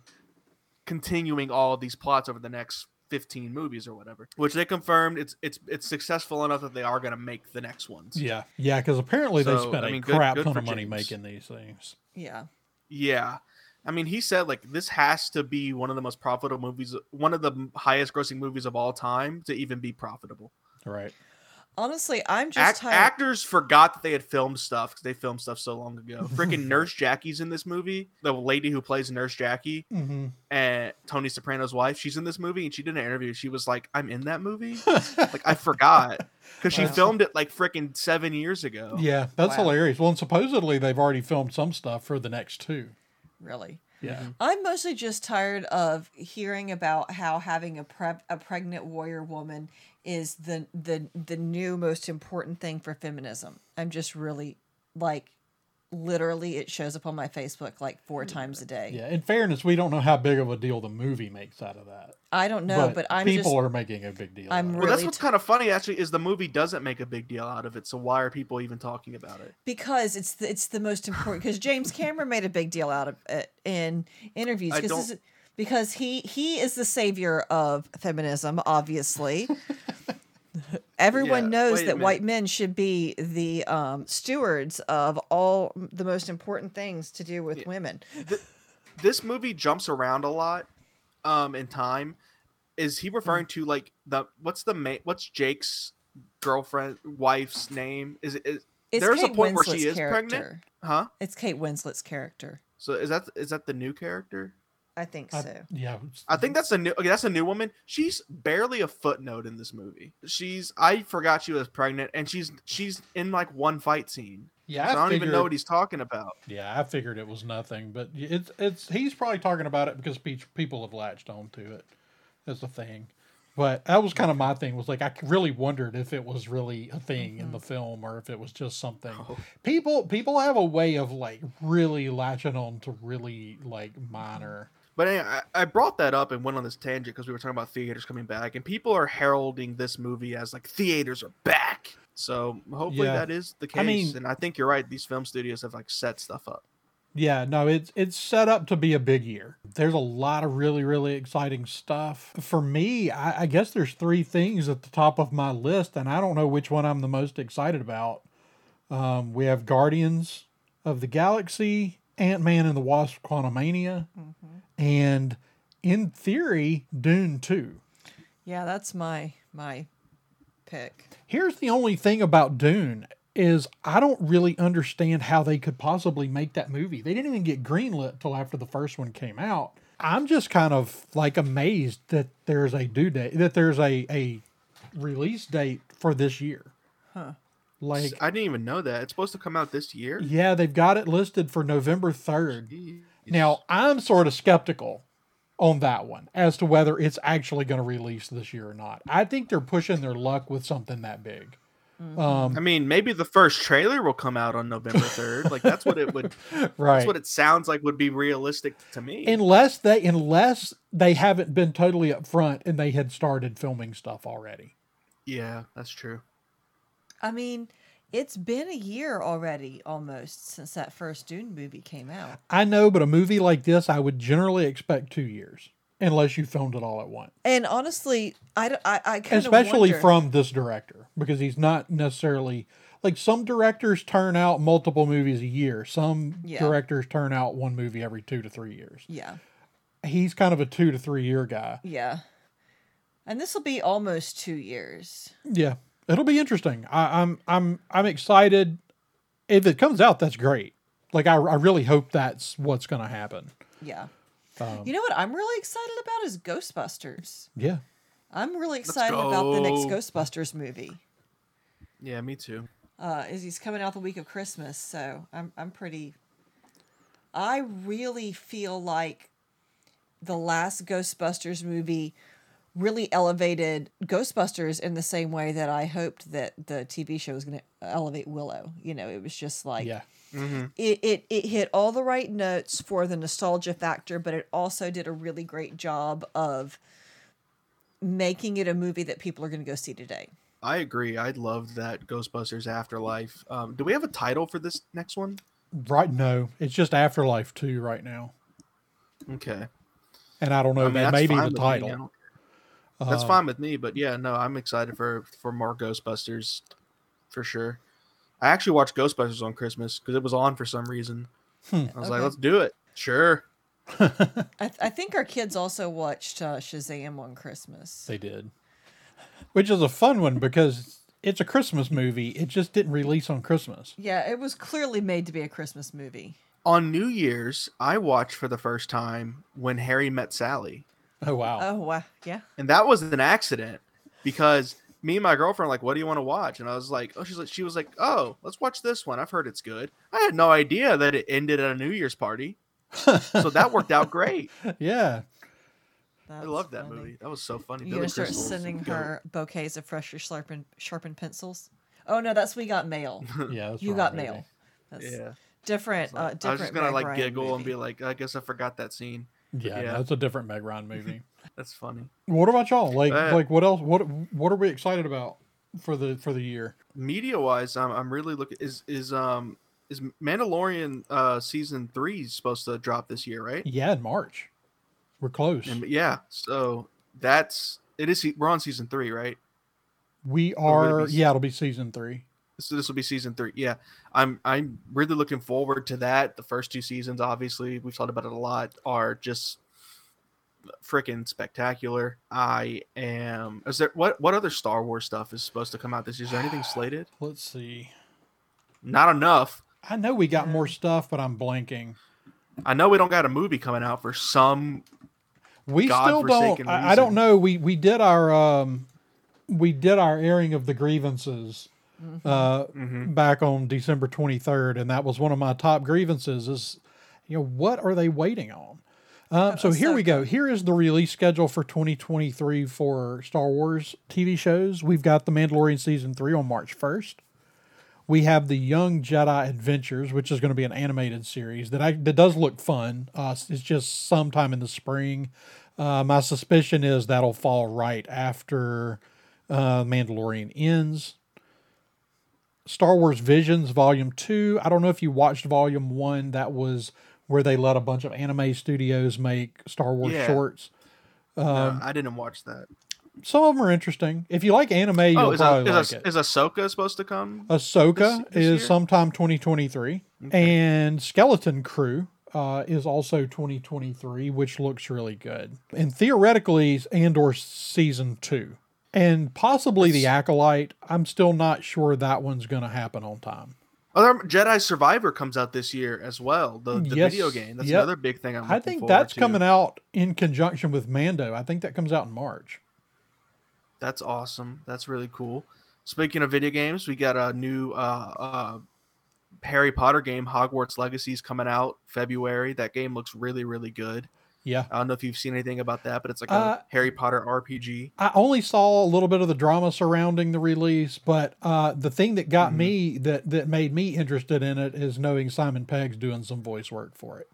continuing all of these plots over the next 15 movies or whatever which they confirmed it's it's it's successful enough that they are going to make the next ones Yeah. Yeah, cuz apparently they spent I a mean, good- crap good ton of money James. making these things. Yeah. yeah i mean he said like this has to be one of the most profitable movies one of the highest grossing movies of all time to even be profitable Right. Honestly, I'm just Act- tired. actors forgot that they had filmed stuff because they filmed stuff so long ago. Freaking Nurse Jackie's in this movie. The lady who plays Nurse Jackie Mhm. and Tony Soprano's wife, she's in this movie, and she did an interview. She was like, "I'm in that movie." like I forgot because she Wow. filmed it like freaking seven years ago. Yeah, that's Wow. hilarious. Well, and supposedly they've already filmed some stuff for the next two. really. Yeah. Mm-hmm. I'm mostly just tired of hearing about how having a pre- a pregnant warrior woman is the the the new most important thing for feminism. I'm just really like literally it shows up on my Facebook like four times a day. Yeah. In fairness, we don't know how big of a deal the movie makes out of that. I don't know, but, I'm people just are making a big deal. I'm out of. Well, that's what's t- kind of funny actually is the movie doesn't make a big deal out of it. So why are people even talking about it? because it's the, it's the most important because James Cameron made a big deal out of it in interviews because don't- because he he is the savior of feminism obviously everyone Yeah, knows that white men should be the um, stewards of all the most important things to do with women. this movie jumps around a lot um in time. Is he referring Mm. to like the what's the ma- what's jake's girlfriend wife's name? Is it is, it's there's Kate a point where she is character. pregnant huh? It's Kate Winslet's character. So is that is that the new character I think I- so yeah. i think that's a new okay that's a new woman she's barely a footnote in this movie she's i forgot she was pregnant and she's she's in like one fight scene Yeah. so i don't even know what he's talking about Yeah, I figured it was nothing, but it's it's he's probably talking about it because pe- people have latched on to it as a thing. But that was kind of my thing was like I really wondered if it was really a thing in the mm-hmm. film or if it was just something. Oh. People people have a way of like really latching on to really like minor. But anyway, I, I brought that up and went on this tangent because we were talking about theaters coming back, and people are heralding this movie as like theaters are back. So hopefully Yeah. that is the case. I mean- and I think you're right. These film studios have like set stuff up. Yeah, no, it's it's set up to be a big year. There's a lot of really really exciting stuff. For me, I, I guess there's three things at the top of my list, and I don't know which one I'm the most excited about. Um, we have Guardians of the Galaxy, Ant Man and the Wasp Quantumania, and in theory, Dune 2. Yeah, that's my my pick. Here's the only thing about Dune is I don't really understand how they could possibly make that movie. They didn't even get greenlit till after the first one came out. I'm just kind of like amazed that there's a due date, that there's a a release date for this year. Huh. Like, I didn't even know that. It's supposed to come out this year. yeah, they've got it listed for November 3rd. Jeez. Now, I'm sort of skeptical on that one as to whether it's actually going to release this year or not. I think they're pushing their luck with something that big. Um, I mean, maybe the first trailer will come out on November 3rd. like that's what it would right. that's what it sounds like would be realistic to me. unless they unless they haven't been totally upfront and they had started filming stuff already. yeah, that's true. I mean, it's been a year already almost since that first Dune movie came out. I know, but a movie like this, I would generally expect two years, unless you filmed it all at once. And honestly, I, I kind of Especially wonder, from this director, because he's not necessarily like some directors turn out multiple movies a year. Some Yeah. directors turn out one movie every two to three years. Yeah, He's kind of a two to three year guy. yeah. And this will be almost two years. Yeah, it'll be interesting. I, I'm I'm I'm excited. If it comes out, that's great. Like I, I really hope that's what's going to happen. Yeah. Um, You know what I'm really excited about is Ghostbusters. yeah, I'm really excited about the next. Ghostbusters movie. Yeah, me too. uh, is he's coming out the week of Christmas, so I'm I'm pretty. I really feel like the last Ghostbusters movie really elevated Ghostbusters in the same way that I hoped that the TV show was going to elevate Willow. You know, it was just like yeah, hmm it, it it hit all the right notes for the nostalgia factor, but it also did a really great job of making it a movie that people are going to go see today. I agree. I love that Ghostbusters Afterlife. Um, do we have a title for this next one? right. No, it's just Afterlife two right now, Okay. and I don't know. I mean, that may be the with me. title. I don't- That's Uh, fine with me, but yeah, no, I'm excited for for more Ghostbusters for sure. I actually watched Ghostbusters on Christmas because it was on for some reason. Hmm. I was like, let's do it. Sure. I, th- I think our kids also watched uh, Shazam on Christmas. They did, which is a fun one because it's a Christmas movie. It just didn't release on Christmas. Yeah, it was clearly made to be a Christmas movie. On New Year's, I watched for the first time when Harry met Sally. Oh wow! Oh wow, yeah. and that was an accident because me and my girlfriend were like, "What do you want to watch?" And I was like, "Oh, she's like, she was like, oh, let's watch this one. I've heard it's good." I had no idea that it ended at a New Year's party, so that worked out great. yeah, I love that funny. movie. That was so funny. You Billy gonna start Crystal's sending goat. her bouquets of freshly sharpened sharpened pencils? Oh no, that's we got mail. yeah. that's you right, got maybe. mail. That's Yeah, different. So uh, I different. was just gonna Meg like Ryan giggle and be like, "I guess I forgot that scene." Yeah, Yeah. that's a different Meg Ryan movie. That's funny. what about y'all? Like, Uh, like what else? What what are we excited about for the for the year? Media wise, I'm I'm really looking. Is is um is Mandalorian uh season three supposed to drop this year? Right? Yeah, in March. We're close. And yeah, so that's it is. We're on season three, right? we are. Yeah, it'll be season three. So this will be season three. Yeah, I'm I'm really looking forward to that. The first two seasons, obviously, we've talked about it a lot, are just freaking spectacular. I am. Is there what what other Star Wars stuff is supposed to come out this year? Is there anything slated? Let's see. Not enough. I know we got more stuff, but I'm blanking. I know we don't got a movie coming out for some. We still don't. godforsaken I, I don't know. We we did our um, we did our airing of the grievances uh, Mhm. back on December 23rd, and that was one of my top grievances. Is you know what are they waiting on? Um, so here we go. Here is the release schedule for 2023 for Star Wars TV shows. We've got The Mandalorian season three on March 1st. We have the Young Jedi Adventures, which is going to be an animated series that I that does look fun. Uh, it's just sometime in the spring. Uh, my suspicion is that'll fall right after uh, Mandalorian ends. Star Wars Visions Volume Two. I don't know if you watched Volume One. That was where they let a bunch of anime studios make Star Wars Yeah. shorts. Uh, I didn't watch that. Some of them are interesting. If you like anime, you'll Oh, is, probably a, like is, it. a, is Ahsoka supposed to come? Ahsoka this- this is year? sometime 2023. And Skeleton Crew uh, is also 2023, which looks really good. And theoretically, Andor season two, and possibly the Acolyte. I'm still not sure that one's going to happen on time. Other Jedi Survivor comes out this year as well. The, the Yes, video game. That's yep. another big thing. I'm I think that's to. coming out in conjunction with Mando. I think that comes out in March. That's awesome. That's really cool. Speaking of video games, we got a new uh, uh, Harry Potter game, Hogwarts Legacy, is coming out February. That game looks really, really good. Yeah. I don't know if you've seen anything about that, but it's like a Uh, Harry Potter RPG. I only saw a little bit of the drama surrounding the release, but uh, the thing that got Mm-hmm. me that that made me interested in it is knowing Simon Pegg's doing some voice work for it.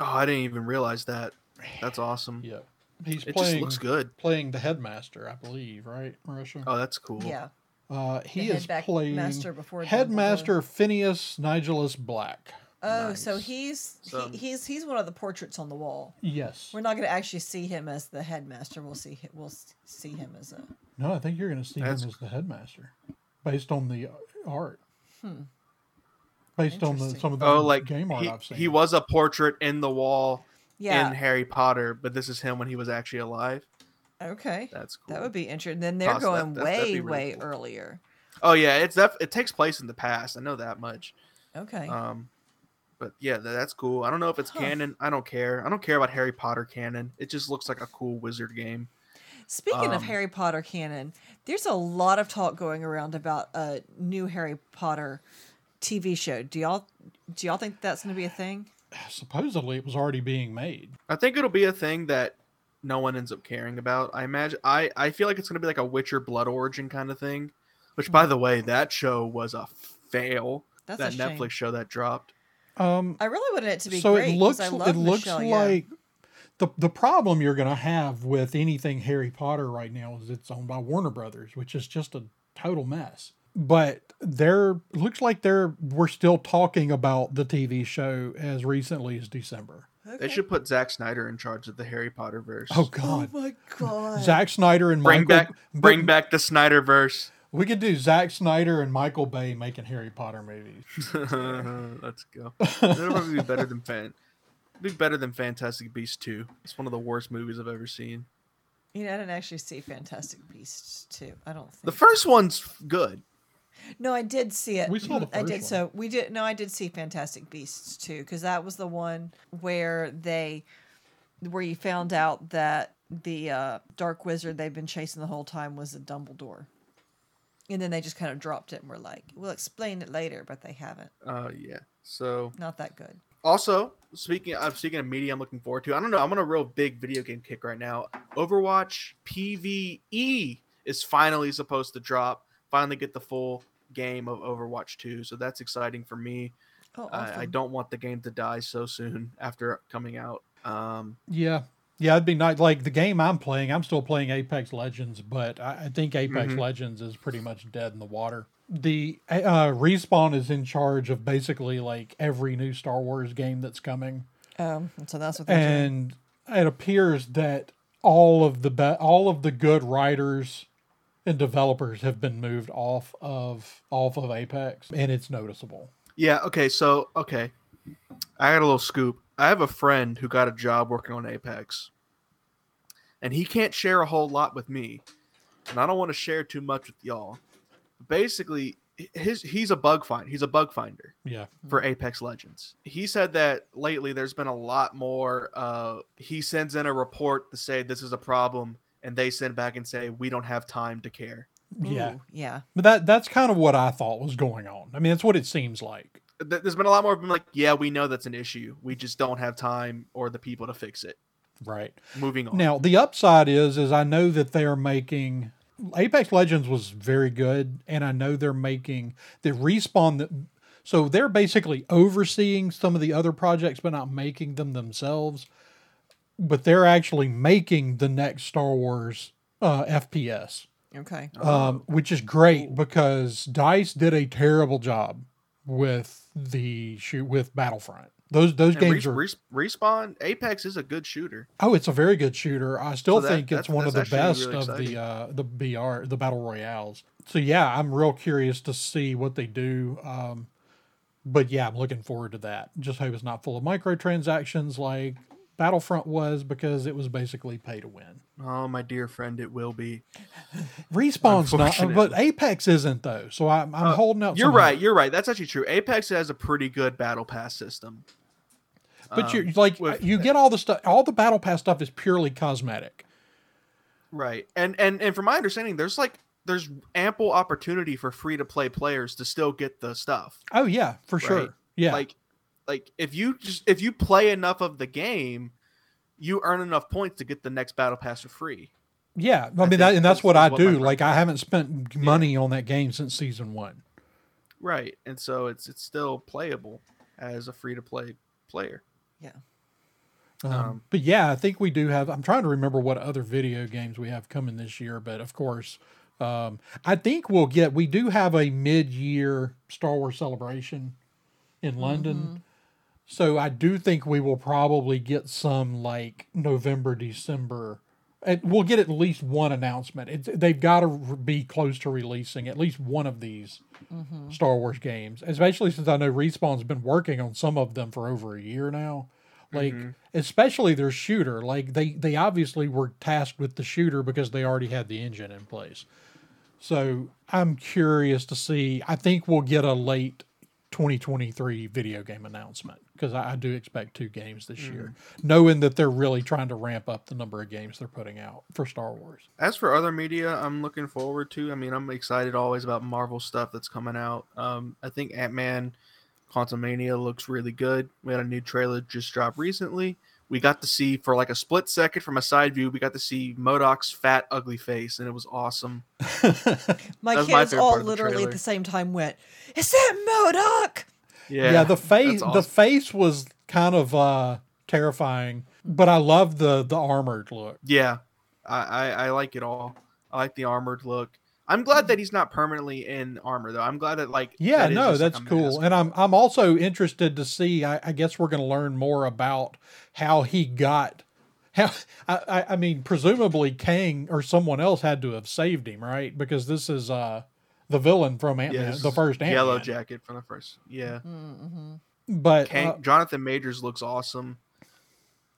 Oh, I didn't even realize that. That's awesome. Yeah, he's It playing just looks good. playing the headmaster, I believe, right, Marisha? Oh, that's cool. Yeah. Uh, he The is playing master before headmaster Phineas Nigellus Black. Oh, so he's So- he, he's he's one of the portraits on the wall. Yes. We're not going to actually see him as the headmaster. We'll see hi- we'll see him as a No, I think you're going to see That's- him as the headmaster, based on the art. Based on the, some of the Oh, like game art he, I've seen. he was a portrait in the wall yeah. in Harry Potter, but this is him when he was actually alive. okay. That's cool. That would be interesting. Then they're Toss going that- way really way cool. earlier. Oh yeah, it's def- it takes place in the past. I know that much. Okay. Um, but yeah, that's cool. I don't know if it's Huh. canon. I don't care. I don't care about Harry Potter canon. It just looks like a cool wizard game. Speaking of um, Harry Potter canon, there's a lot of talk going around about a new Harry Potter TV show. Do y'all do y'all think that's going to be a thing? Supposedly, it was already being made. I think it'll be a thing that no one ends up caring about. I imagine. I I feel like it's gonna be like a Witcher Blood Origin kind of thing. Which, by the way, that show was a fail. That's that a shame. Netflix show that dropped. Um, I really wanted it to be so great. it 'cause looks I love it looks Yeoh. like the the problem you're going to have with anything Harry Potter right now is it's owned by Warner Brothers, which is just a total mess. But there looks like they're we're still talking about the TV show as recently as December. They should put Zack Snyder in charge of the Harry Potter verse. Oh God! Oh God, my god! Zack Snyder and bring Michael back bring but back the Snyder verse. We could do Zack Snyder and Michael Bay making Harry Potter movies. Let's go. It'll probably be better than fan. Be better than Fantastic Beasts 2. It's one of the worst movies I've ever seen. You know, I didn't actually see Fantastic Beasts too. I don't think. The first one's good. no, I did see it. We saw the first I did. one. So we did. No, I did see Fantastic Beasts too, because that was the one where they, where you found out that the uh, dark wizard they've been chasing the whole time was a Dumbledore, and then they just kind of dropped it and were like, "We'll explain it later," but they haven't. Uh, yeah. So Not that good. also speaking, I'm speaking of media, I'm looking forward to. I don't know. I'm on a real big video game kick right now. Overwatch PVE is finally supposed to drop. Finally, get the full game of Overwatch 2. So that's exciting for me. Oh, awesome. I, I don't want the game to die so soon after coming out. Um, Yeah. Yeah, it'd be nice. Like the game I'm playing, I'm still playing Apex Legends, but I, I think Apex Mhm. Legends is pretty much dead in the water. The uh, Respawn is in charge of basically like every new Star Wars game that's coming, Um, so that's what they're doing. and it appears that all of the be- all of the good writers and developers have been moved off of off of Apex, and it's noticeable. Yeah, okay, so okay. I got a little scoop. I have a friend who got a job working on Apex. And he can't share a whole lot with me. And I don't want to share too much with y'all. Basically, his he's a bug finder. He's a bug finder Yeah, for Apex Legends. He said that lately there's been a lot more uh he sends in a report to say this is a problem and they send back and say we don't have time to care. yeah. Yeah. But that that's kind of what I thought was going on. I mean, that's what it seems like. Th- There's been a lot more of them like, yeah, we know that's an issue. We just don't have time or the people to fix it. Right. Moving on. Now the upside is is I know that they are making Apex Legends was very good, and I know they're making the respawn that so they're basically overseeing some of the other projects but not making them themselves. But they're actually making the next Star Wars uh, FPS, Okay. um, which is great because Dice did a terrible job with the shoot with Battlefront. Those those And games are respawn Apex is a good shooter. Oh, it's a very good shooter. I still So that- think it's one of the best really of the uh, the BR the battle royales. So yeah, I'm real curious to see what they do. Um, but yeah, I'm looking forward to that. Just hope it's not full of microtransactions like Battlefront was because it was basically pay to win. Oh, my dear friend, it will be. Respawn's not, but Apex isn't though. So I'm, I'm Uh, holding out. You're some right. You're right. That's actually true. Apex has a pretty good battle pass system. But you're Um, like with- you get all the stuff. All the battle pass stuff is purely cosmetic. Right. And and and from my understanding, there's like there's ample opportunity for free to play players to still get the stuff. Oh yeah, for sure. Right. Yeah, Like like if you just if you play enough of the game, you earn enough points to get the next battle pass for free. yeah. I, I mean, think that, and that's that's- what I what do. Like I haven't spent money on that game since season one. Right. And so it's it's still playable as a free to play player. Yeah. Um, Um, but yeah, I think we do have. I'm trying to remember what other video games we have coming this year, but of course, um, I think we'll get. We do have a mid-year Star Wars celebration in London, so I do think we will probably get some like November, December. And we'll get at least one announcement. It's, they've got to be close to releasing at least one of these mm-hmm. Star Wars games, especially since I know Respawn's been working on some of them for over a year now. Like, mm-hmm. especially their shooter. Like they they obviously were tasked with the shooter because they already had the engine in place. So I'm curious to see. I think we'll get a late 2023 video game announcement because I, I do expect two games this year, knowing that they're really trying to ramp up the number of games they're putting out for Star Wars. As for other media, I'm looking forward to. I mean, I'm excited always about Marvel stuff that's coming out. Um, I think Ant Man, Quantumania looks really good. We had a new trailer just dropped recently. We got to see for like a split second from a side view, we got to see MODOK's fat, ugly face, and it was awesome. My That's my kids favorite all part of the literally at the same time went, "Is that Modoc?" Yeah, yeah, the face, awesome. the face was kind of uh terrifying, but I love the the armored look. Yeah, I, I I like it all. I like the armored look. I'm glad that he's not permanently in armor though. I'm glad that like Yeah, that no, just, like, that's cool. And I'm I'm also interested to see. I, I guess we're going to learn more about how he got. How I, I I mean, presumably Kang or someone else had to have saved him, right? Because this is uh the villain from Ant Yes, the first Ant Yellow. Jacket from the first. Yeah. Mm-hmm. But Kang, uh, Jonathan Majors looks awesome.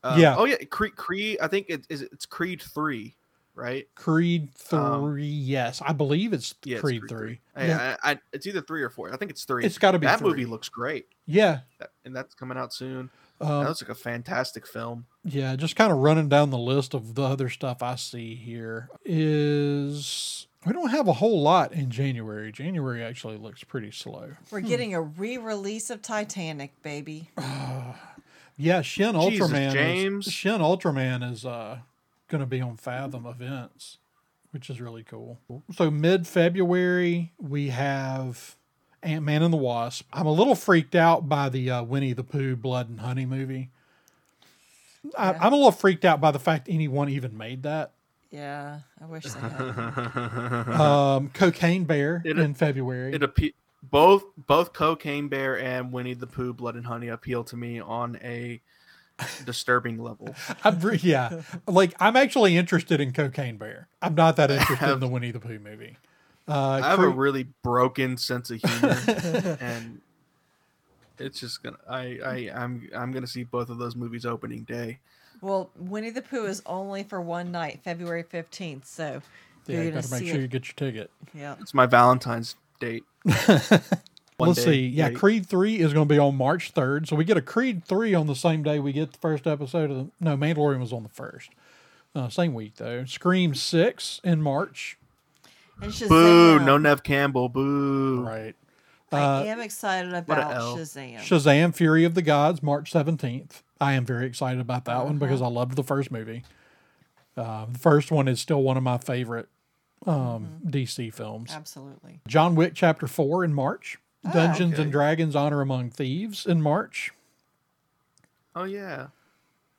Uh, Yeah. Oh yeah, Creed. Creed I think it is. It's Creed three, right? Creed three, um, yes, I believe it's Yeah, it's Creed, three. I, Yeah, I, I, it's either three or four. I think it's three. It's gotta be That three. movie looks great, yeah. That- and that's coming out soon. Um, that looks like a fantastic film. Yeah, just kind of running down the list of the other stuff I see here is we don't have a whole lot in January. January actually looks pretty slow. We're getting a re-release of Titanic, baby. Yeah, Shin Jesus, Ultraman. James. Is, Shin Ultraman is uh, going to be on Fathom events, which is really cool. So mid February we have Ant Man and the Wasp. I'm a little freaked out by the uh, Winnie the Pooh Blood and Honey movie. I, Yeah. I'm a little freaked out by the fact anyone even made that. Yeah, I wish they had. Um, Cocaine Bear It- in February. it appe- both both Cocaine Bear and Winnie the Pooh Blood and Honey appeal to me on a disturbing level. I'm yeah, like I'm actually interested in Cocaine Bear. I'm not that interested in the Winnie the Pooh movie. Uh, I have a really broken sense of humor, and it's just gonna. I I I'm I'm gonna see both of those movies opening day. well, Winnie the Pooh is only for one night, February fifteenth. So yeah, you're you gonna better make sure it. you get your ticket. Yeah. It's my Valentine's date. One Let's day see. Yeah, date. Creed three is going to be on March third, so we get a Creed three on the same day we get the first episode of the. No, Mandalorian was on the first. Uh, same week though. Scream six in March. And Shazam. Boo! No Neve Campbell. Boo! Right. I Uh, am excited about Shazam. Shazam: Fury of the Gods, March seventeenth. I am very excited about that one because I loved the first movie. Uh, the first one is still one of my favorite um, DC films. Absolutely. John Wick Chapter Four in March. Dungeons okay. and Dragons: Honor Among Thieves in March. Oh yeah.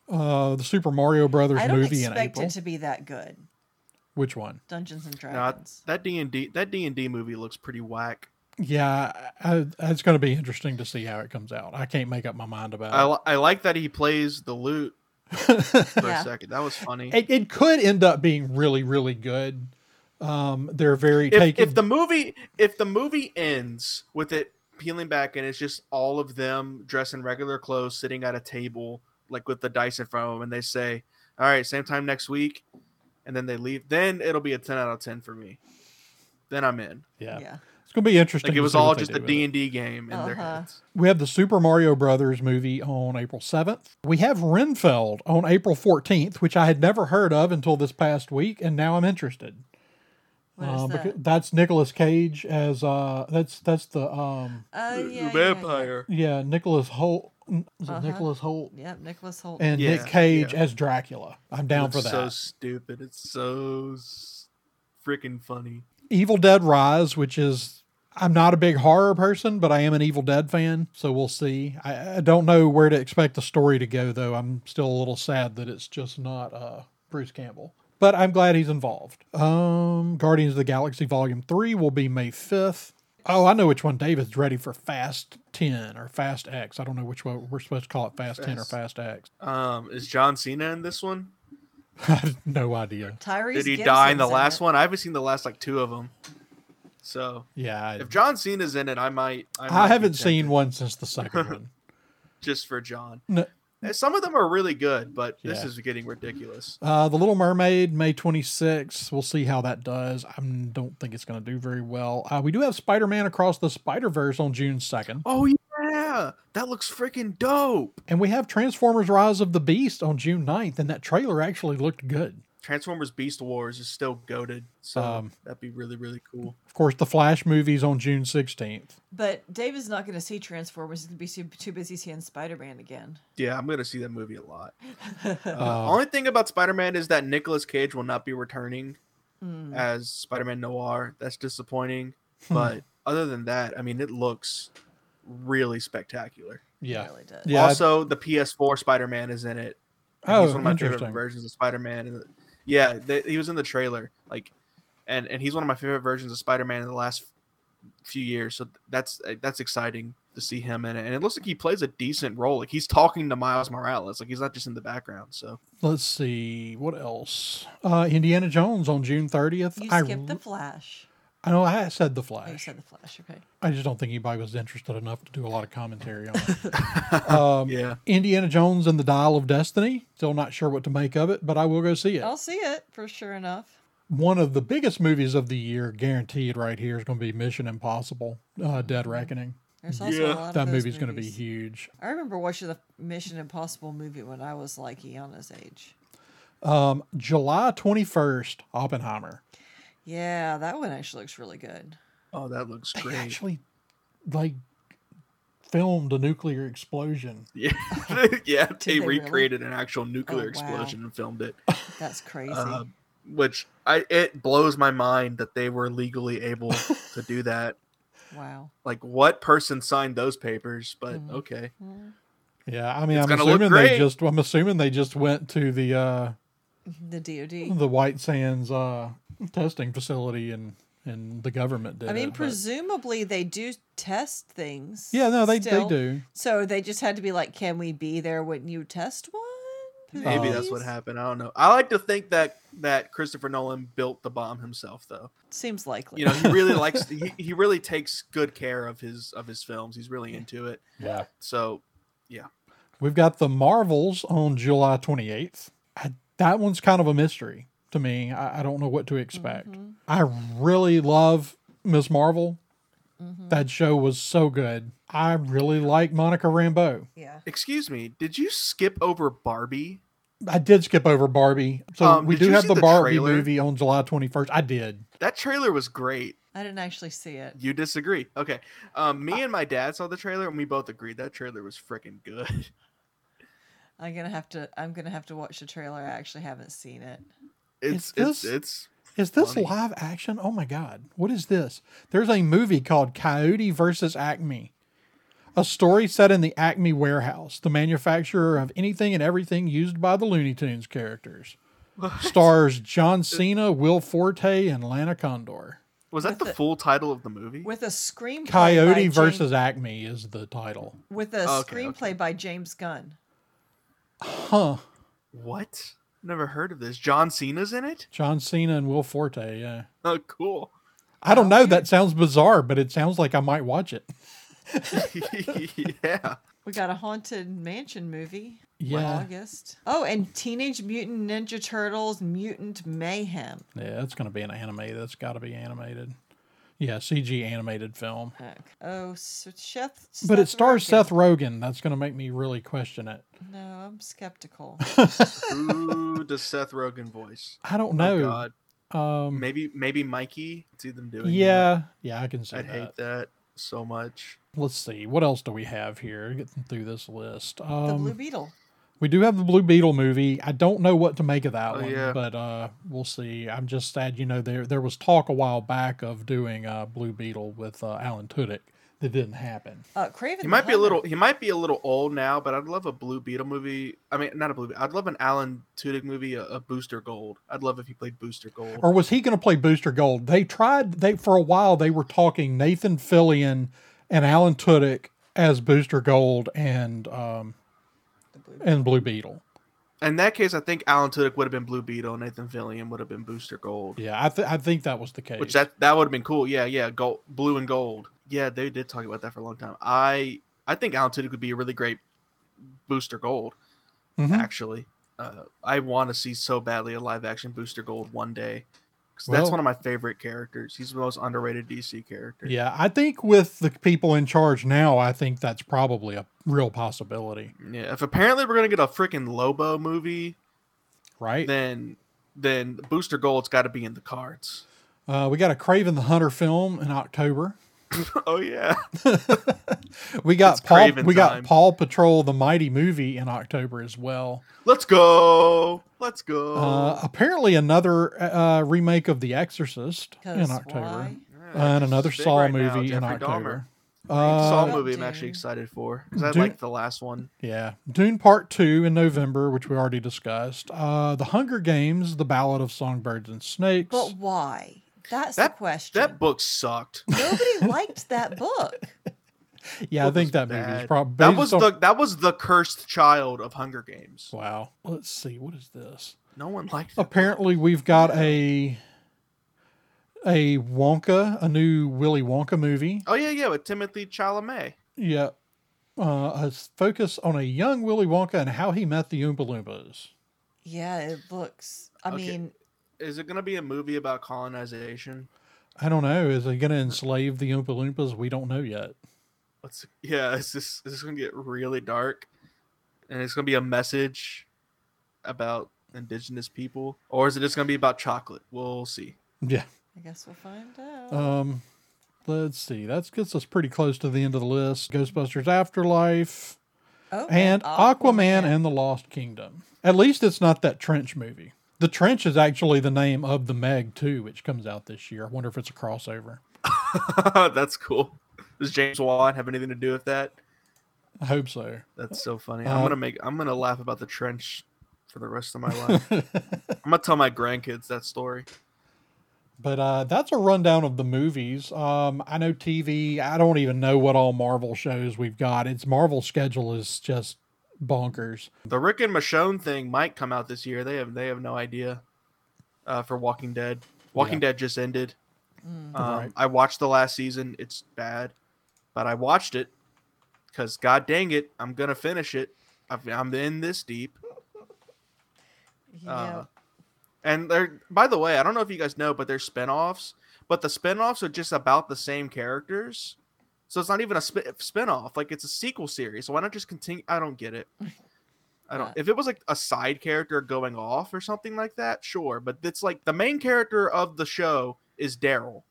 Uh, the Super Mario Brothers I don't movie in expect April. it to be that good. Which one? Dungeons and No, I- Dragons. that D and D that D and D movie looks pretty whack. Yeah, I, it's going to be interesting to see how it comes out. I can't make up my mind about I, it. I like that he plays the lute for Yeah. a second. That was funny. it. It could end up being really, really good. Um, they're very if, taking. if the movie if the movie ends with it peeling back, and it's just all of them dressed in regular clothes, sitting at a table, like with the dice in front of them, and they say, "All right, same time next week," and then they leave. Then it'll be a ten out of ten for me. Then I'm in. Yeah. Yeah. It's going to be interesting. Like it was all just do a d&d game in their Uh-huh. heads. We have the Super Mario Brothers movie on April 7th. We have Renfield on April 14th, which I had never heard of until this past week, and now I'm interested. What is Uh, that? that's Nicolas Cage as uh that's that's the um Uh, yeah, the yeah, yeah. vampire. yeah, Nicholas Hoult is it Uh-huh. Nicholas Hoult Yep, Nicholas Hoult. and Yeah, Nick Cage yeah. as Dracula. I'm down Looks for that. So stupid. It's so freaking funny. Evil Dead Rise, which is I'm not a big horror person, but I am an Evil Dead fan, so we'll see. I, I don't know where to expect the story to go, though. I'm still a little sad that it's just not uh, Bruce Campbell, but I'm glad he's involved. Um, Guardians of the Galaxy Volume Three will be May 5th. Oh, I know which one David's ready for Fast 10 or Fast X. I don't know which one we're supposed to call it Fast 10 or Fast. Fast X. Um, is John Cena in this one? I have no idea. Tyrese Did he die in the last it. one? I haven't seen the last like two of them. So Yeah, I, if John Cena's in it, I might. I, might I haven't seen one since the second one. just for John. No, And Some of them are really good, but this Yeah. is getting ridiculous. Uh, the Little Mermaid, May 26th. We'll see how that does. I don't think it's going to do very well. Uh, we do have Spider Man Across the Spider Verse on June 2nd. Oh yeah, that looks freaking dope. And we have Transformers Rise of the Beast on June 9th. And that trailer actually looked good. Transformers Beast Wars is still goaded, so Um, that'd be really really cool. Of course, the Flash movies on June 16th. But David's not going to see Transformers. He's going to be too, too busy seeing Spider Man again. Yeah, I'm gonna see that movie a lot. Uh, Uh, only thing about Spider Man is that Nicolas Cage will not be returning Mm. as Spider Man Noir. That's disappointing. Hmm. But other than that, I mean, it looks really spectacular. yeah. It really does. Yeah. Also, the PS4 Spider Man is in it. and Oh, he's one of my favorite versions of Spider Man. Yeah, they, he was in the trailer, like, and and he's one of my favorite versions of Spider Man in the last few years. So that's that's exciting to see him in it, and it looks like he plays a decent role. Like he's talking to Miles Morales, like he's not just in the background. So Let's see. What else? Uh, Indiana Jones on June 30th. You I, skipped the Flash. I know I said the Oh, you Flash. said the Flash. Okay. I just don't think anybody was interested enough to do a lot of commentary on it. um, yeah, Indiana Jones and the Dial of Destiny. Still not sure what to make of it, but I will go see it. I'll see it for sure enough. One of the biggest movies of the year, guaranteed right here, is going to be Mission Impossible: uh, Dead Reckoning. There's also Yeah. a lot That of those movie's going to be huge. I remember watching the Mission Impossible movie when I was like Iana's age. Um, July twenty first, Oppenheimer. Yeah, that one actually looks really good. oh that looks They great. actually like filmed a nuclear explosion. Yeah, yeah. They, they really? recreated an actual nuclear Oh, wow. explosion and filmed it. That's crazy. Uh, which I it blows my mind that they were legally able to do that. wow. Like, what person signed those papers? But Mhm. okay, Yeah, I mean, It's I'm gonna look assuming they great. just. I'm assuming they just went to the uh, The DoD. the White Sands uh, testing facility and and the government did. I mean, it, but- presumably they do test things. Yeah, no, they still. they do. So they just had to be like, "Can we be there when you test one?" maybe that's what happened. I don't know. I like to think that that Christopher Nolan built the bomb himself, though. Seems likely. You know, he really likes. He, he really takes good care of his of his films. He's really into it. Yeah. So yeah. We've got the Marvels on July 28th. That one's kind of a mystery to me. I, I don't know what to expect. Mm-hmm. I really love Miss Marvel. Mhm. That show was so good. I really like Monica Rambeau. yeah. excuse me, did you skip over Barbie? I did skip over Barbie. So Um, we do have the the Barbie trailer? movie on July 21st. I did. That trailer was great. I didn't actually see it. You disagree? Okay. Um, me and my dad saw the trailer, and we both agreed that trailer was freaking good. I'm gonna have to. I'm gonna have to watch the trailer. I actually haven't seen it. It's this- it's it's Is this Funny. live action? Oh my God. What is this? There's a movie called Coyote versus Acme. A story set in the Acme warehouse, the manufacturer of anything and everything used by the Looney Tunes characters. Stars John Cena, Will Forte, and Lana Condor. was that With the the- full title of the movie? With a screenplay by Coyote James- versus Acme is the title. with a Okay, screenplay okay. by James Gunn. Huh. What? Never heard of this. John Cena's in it? John Cena and Will Forte, yeah. Oh, cool. I don't know. Oh, that sounds bizarre, but it sounds like I might watch it. yeah. We got a haunted mansion movie. Yeah. August. Oh, and Teenage Mutant Ninja Turtles Mutant Mayhem. Yeah, that's going to be an anime. That's got to be animated. Yeah, CG animated film. Heck. Oh, so Seth. But it stars Rogen. Seth Rogen. That's going to make me really question it. No, I'm skeptical. Who does Seth Rogen voice? I don't Oh know. God. um, Maybe maybe Mikey. See them doing. that. yeah, yeah, I can see I'd that. hate that so much. Let's see. What else do we have here? Getting through this list. the Um, Blue Beetle. We do have the Blue Beetle movie. I don't know what to make of that Oh, one, yeah. but uh, we'll see. I'm just sad, you know, there there was talk a while back of doing uh, Blue Beetle with uh, Alan Tudyk. That didn't happen. Uh, Craven. He the might be a little. He might be a little old now, but I'd love a Blue Beetle movie. I mean, not a Blue. Beetle. I'd love an Alan Tudyk movie, a, a Booster Gold. I'd love if he played Booster Gold. Or was he going to play Booster Gold? They tried. They for a while they were talking Nathan Fillion and Alan Tudyk as Booster Gold and um, The Blue and Blue Beetle. In that case, I think Alan Tudyk would have been Blue Beetle, and Nathan Fillion would have been Booster Gold. Yeah, I th- I think that was the case. Which that that would have been cool. Yeah, yeah, gold, blue and gold. Yeah, they did talk about that for a long time. I I think Alan Tudyk would be a really great Booster Gold. Mhm. Actually, uh, I want to see so badly a live action Booster Gold one day. 'Cause that's one of my favorite characters. He's the most underrated DC character. Yeah, I think with the people in charge now, I think that's probably a real possibility, Yeah. If apparently we're gonna get a freaking Lobo movie, right? then then Booster Gold's got to be in the cards. Uh, we got a Kraven the Hunter film in October. oh yeah. We got It's Paul. Kraven We got time. PAW Patrol the Mighty movie in October as well. Let's go. Let's go. Uh, apparently, another uh, remake of The Exorcist in October. Yeah, and another Saw right now, movie in October. Dahmer. Uh, Saw movie I'm actually excited for because I like the last one. yeah, Dune Part Two in November, which we already discussed. Uh, the Hunger Games: The Ballad of Songbirds and Snakes. But why? That's the That question. that book sucked. Nobody liked that book. yeah, I think that movie is probably That was the that was the cursed child of Hunger Games. wow. Let's see, what is this? No one liked it. Apparently, we've got a a Wonka, a new Willy Wonka movie. Oh yeah, yeah, with Timothée Chalamet. Yeah. Uh, a s- focus on a young Willy Wonka and how he met the Oompa Loompas. Yeah, it looks. I Okay. mean, Is it gonna be a movie about colonization? I don't know. Is it going to enslave the Oompa Loompas? We don't know yet. Let's yeah, is this is this gonna get really dark? And it's gonna be a message about indigenous people? Or is it just gonna be about chocolate? We'll see. Yeah. I guess we'll find out. Um, let's see. That gets us pretty close to the end of the list. Ghostbusters Afterlife oh, and Aquaman and the Lost Kingdom. At least it's not that Trench movie. The Trench is actually the name of the Meg 2, which comes out this year. I wonder if it's a crossover. That's cool. Does James Wan have anything to do with that? I hope so. That's so funny. Uh, I'm gonna make. I'm gonna laugh about the trench for the rest of my life. I'm gonna tell my grandkids that story. But uh, that's a rundown of the movies. Um, I know TV. I don't even know what all Marvel shows we've got. Its Marvel schedule is just bonkers. The Rick and Michonne thing might come out this year. They have. They have no idea. Uh, for Walking Dead. Walking Yeah. Dead just ended. Mm. Um, Right. I watched the last season. It's bad, but I watched it because God dang it, I'm gonna finish it. I've, I'm in this deep. Yeah. Uh, and they're by the way, I don't know if you guys know, but they're spin-offs, but the spin-offs are just about the same characters. So it's not even a sp- spin-off, like it's a sequel series. So why not just continue? I don't get it. I don't. Yeah. If it was like a side character going off or something like that, sure. But it's like the main character of the show is Daryl,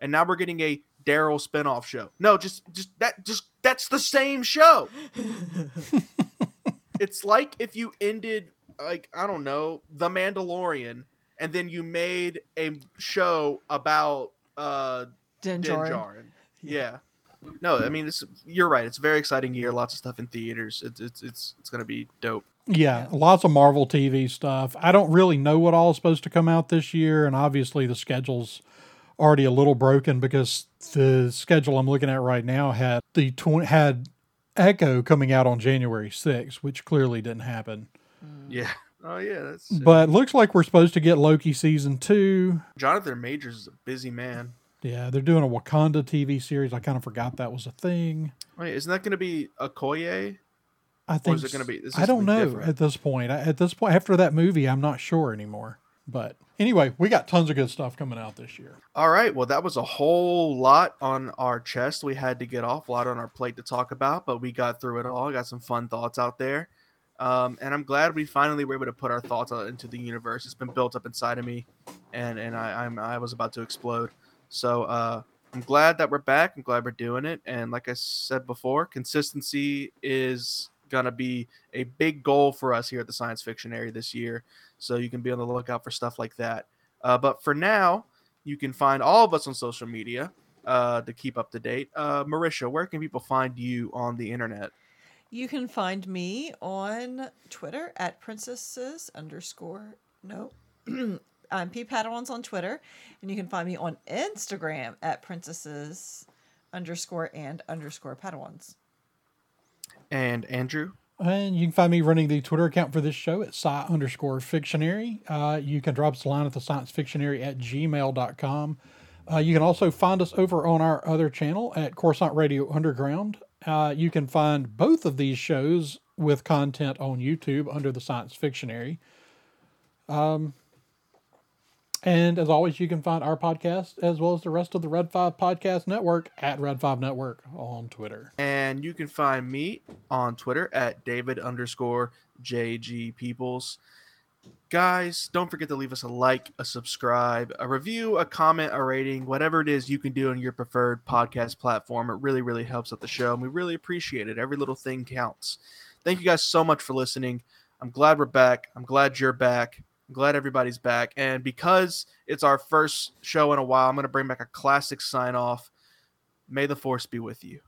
and now we're getting a Daryl spin-off show. No, just just that just that's the same show. it's like if you ended like I don't know, The Mandalorian and then you made a show about uh Din Djarin. Djarin. Yeah. No, I mean it's you're right. It's a very exciting year. Lots of stuff in theaters. It's it's it's, it's going to be dope. Yeah, lots of Marvel TV stuff. I don't really know what all is supposed to come out this year, and obviously the schedule's already a little broken because the schedule I'm looking at right now had the tw- had Echo coming out on January 6th, which clearly didn't happen. Mm. Yeah. Oh yeah, that's But looks like we're supposed to get Loki season two. Jonathan Majors is a busy man. Yeah, they're doing a Wakanda TV series. I kind of forgot that was a thing. Wait, isn't that going to be Okoye? I think is it gonna be- is I don't know different? at this point. At this point, after that movie, I'm not sure anymore. But anyway, we got tons of good stuff coming out this year. All right. Well, that was a whole lot on our chest. We had to get off a lot on our plate to talk about, but we got through it all. Got some fun thoughts out there. Um, and I'm glad we finally were able to put our thoughts out into the universe. It's been built up inside of me, and and I, I'm I was about to explode. So uh, I'm glad that we're back. I'm glad we're doing it. And like I said before, consistency is gonna be a big goal for us here at the science fictionary this year. So you can be on the lookout for stuff like that. Uh, but for now, you can find all of us on social media uh, to keep up to date. Uh, Marisha, where can people find you on the internet? You can find me on Twitter at princesses underscore no. I'm P Padawans on Twitter, and you can find me on Instagram at princesses underscore and underscore Padawans. And Andrew, And you can find me running the Twitter account for this show at sci underscore fictionary. Uh, you can drop us a line at the science fictionary at gmail.com. Uh, you can also find us over on our other channel at Coruscant Radio Underground. Uh, you can find both of these shows with content on YouTube under the Science Fictionary. Um, and as always, you can find our podcast as well as the rest of the Red 5 Podcast Network at Red 5 Network on Twitter. and you can find me on Twitter at David underscore JG Peoples. Guys, don't forget to leave us a like, a subscribe, a review, a comment, a rating, whatever it is you can do on your preferred podcast platform. It really, really helps out the show, and we really appreciate it. Every little thing counts. Thank you guys so much for listening. I'm glad we're back. I'm glad you're back. I'm glad everybody's back. And because it's our first show in a while, I'm going to bring back a classic sign off. May the force be with you.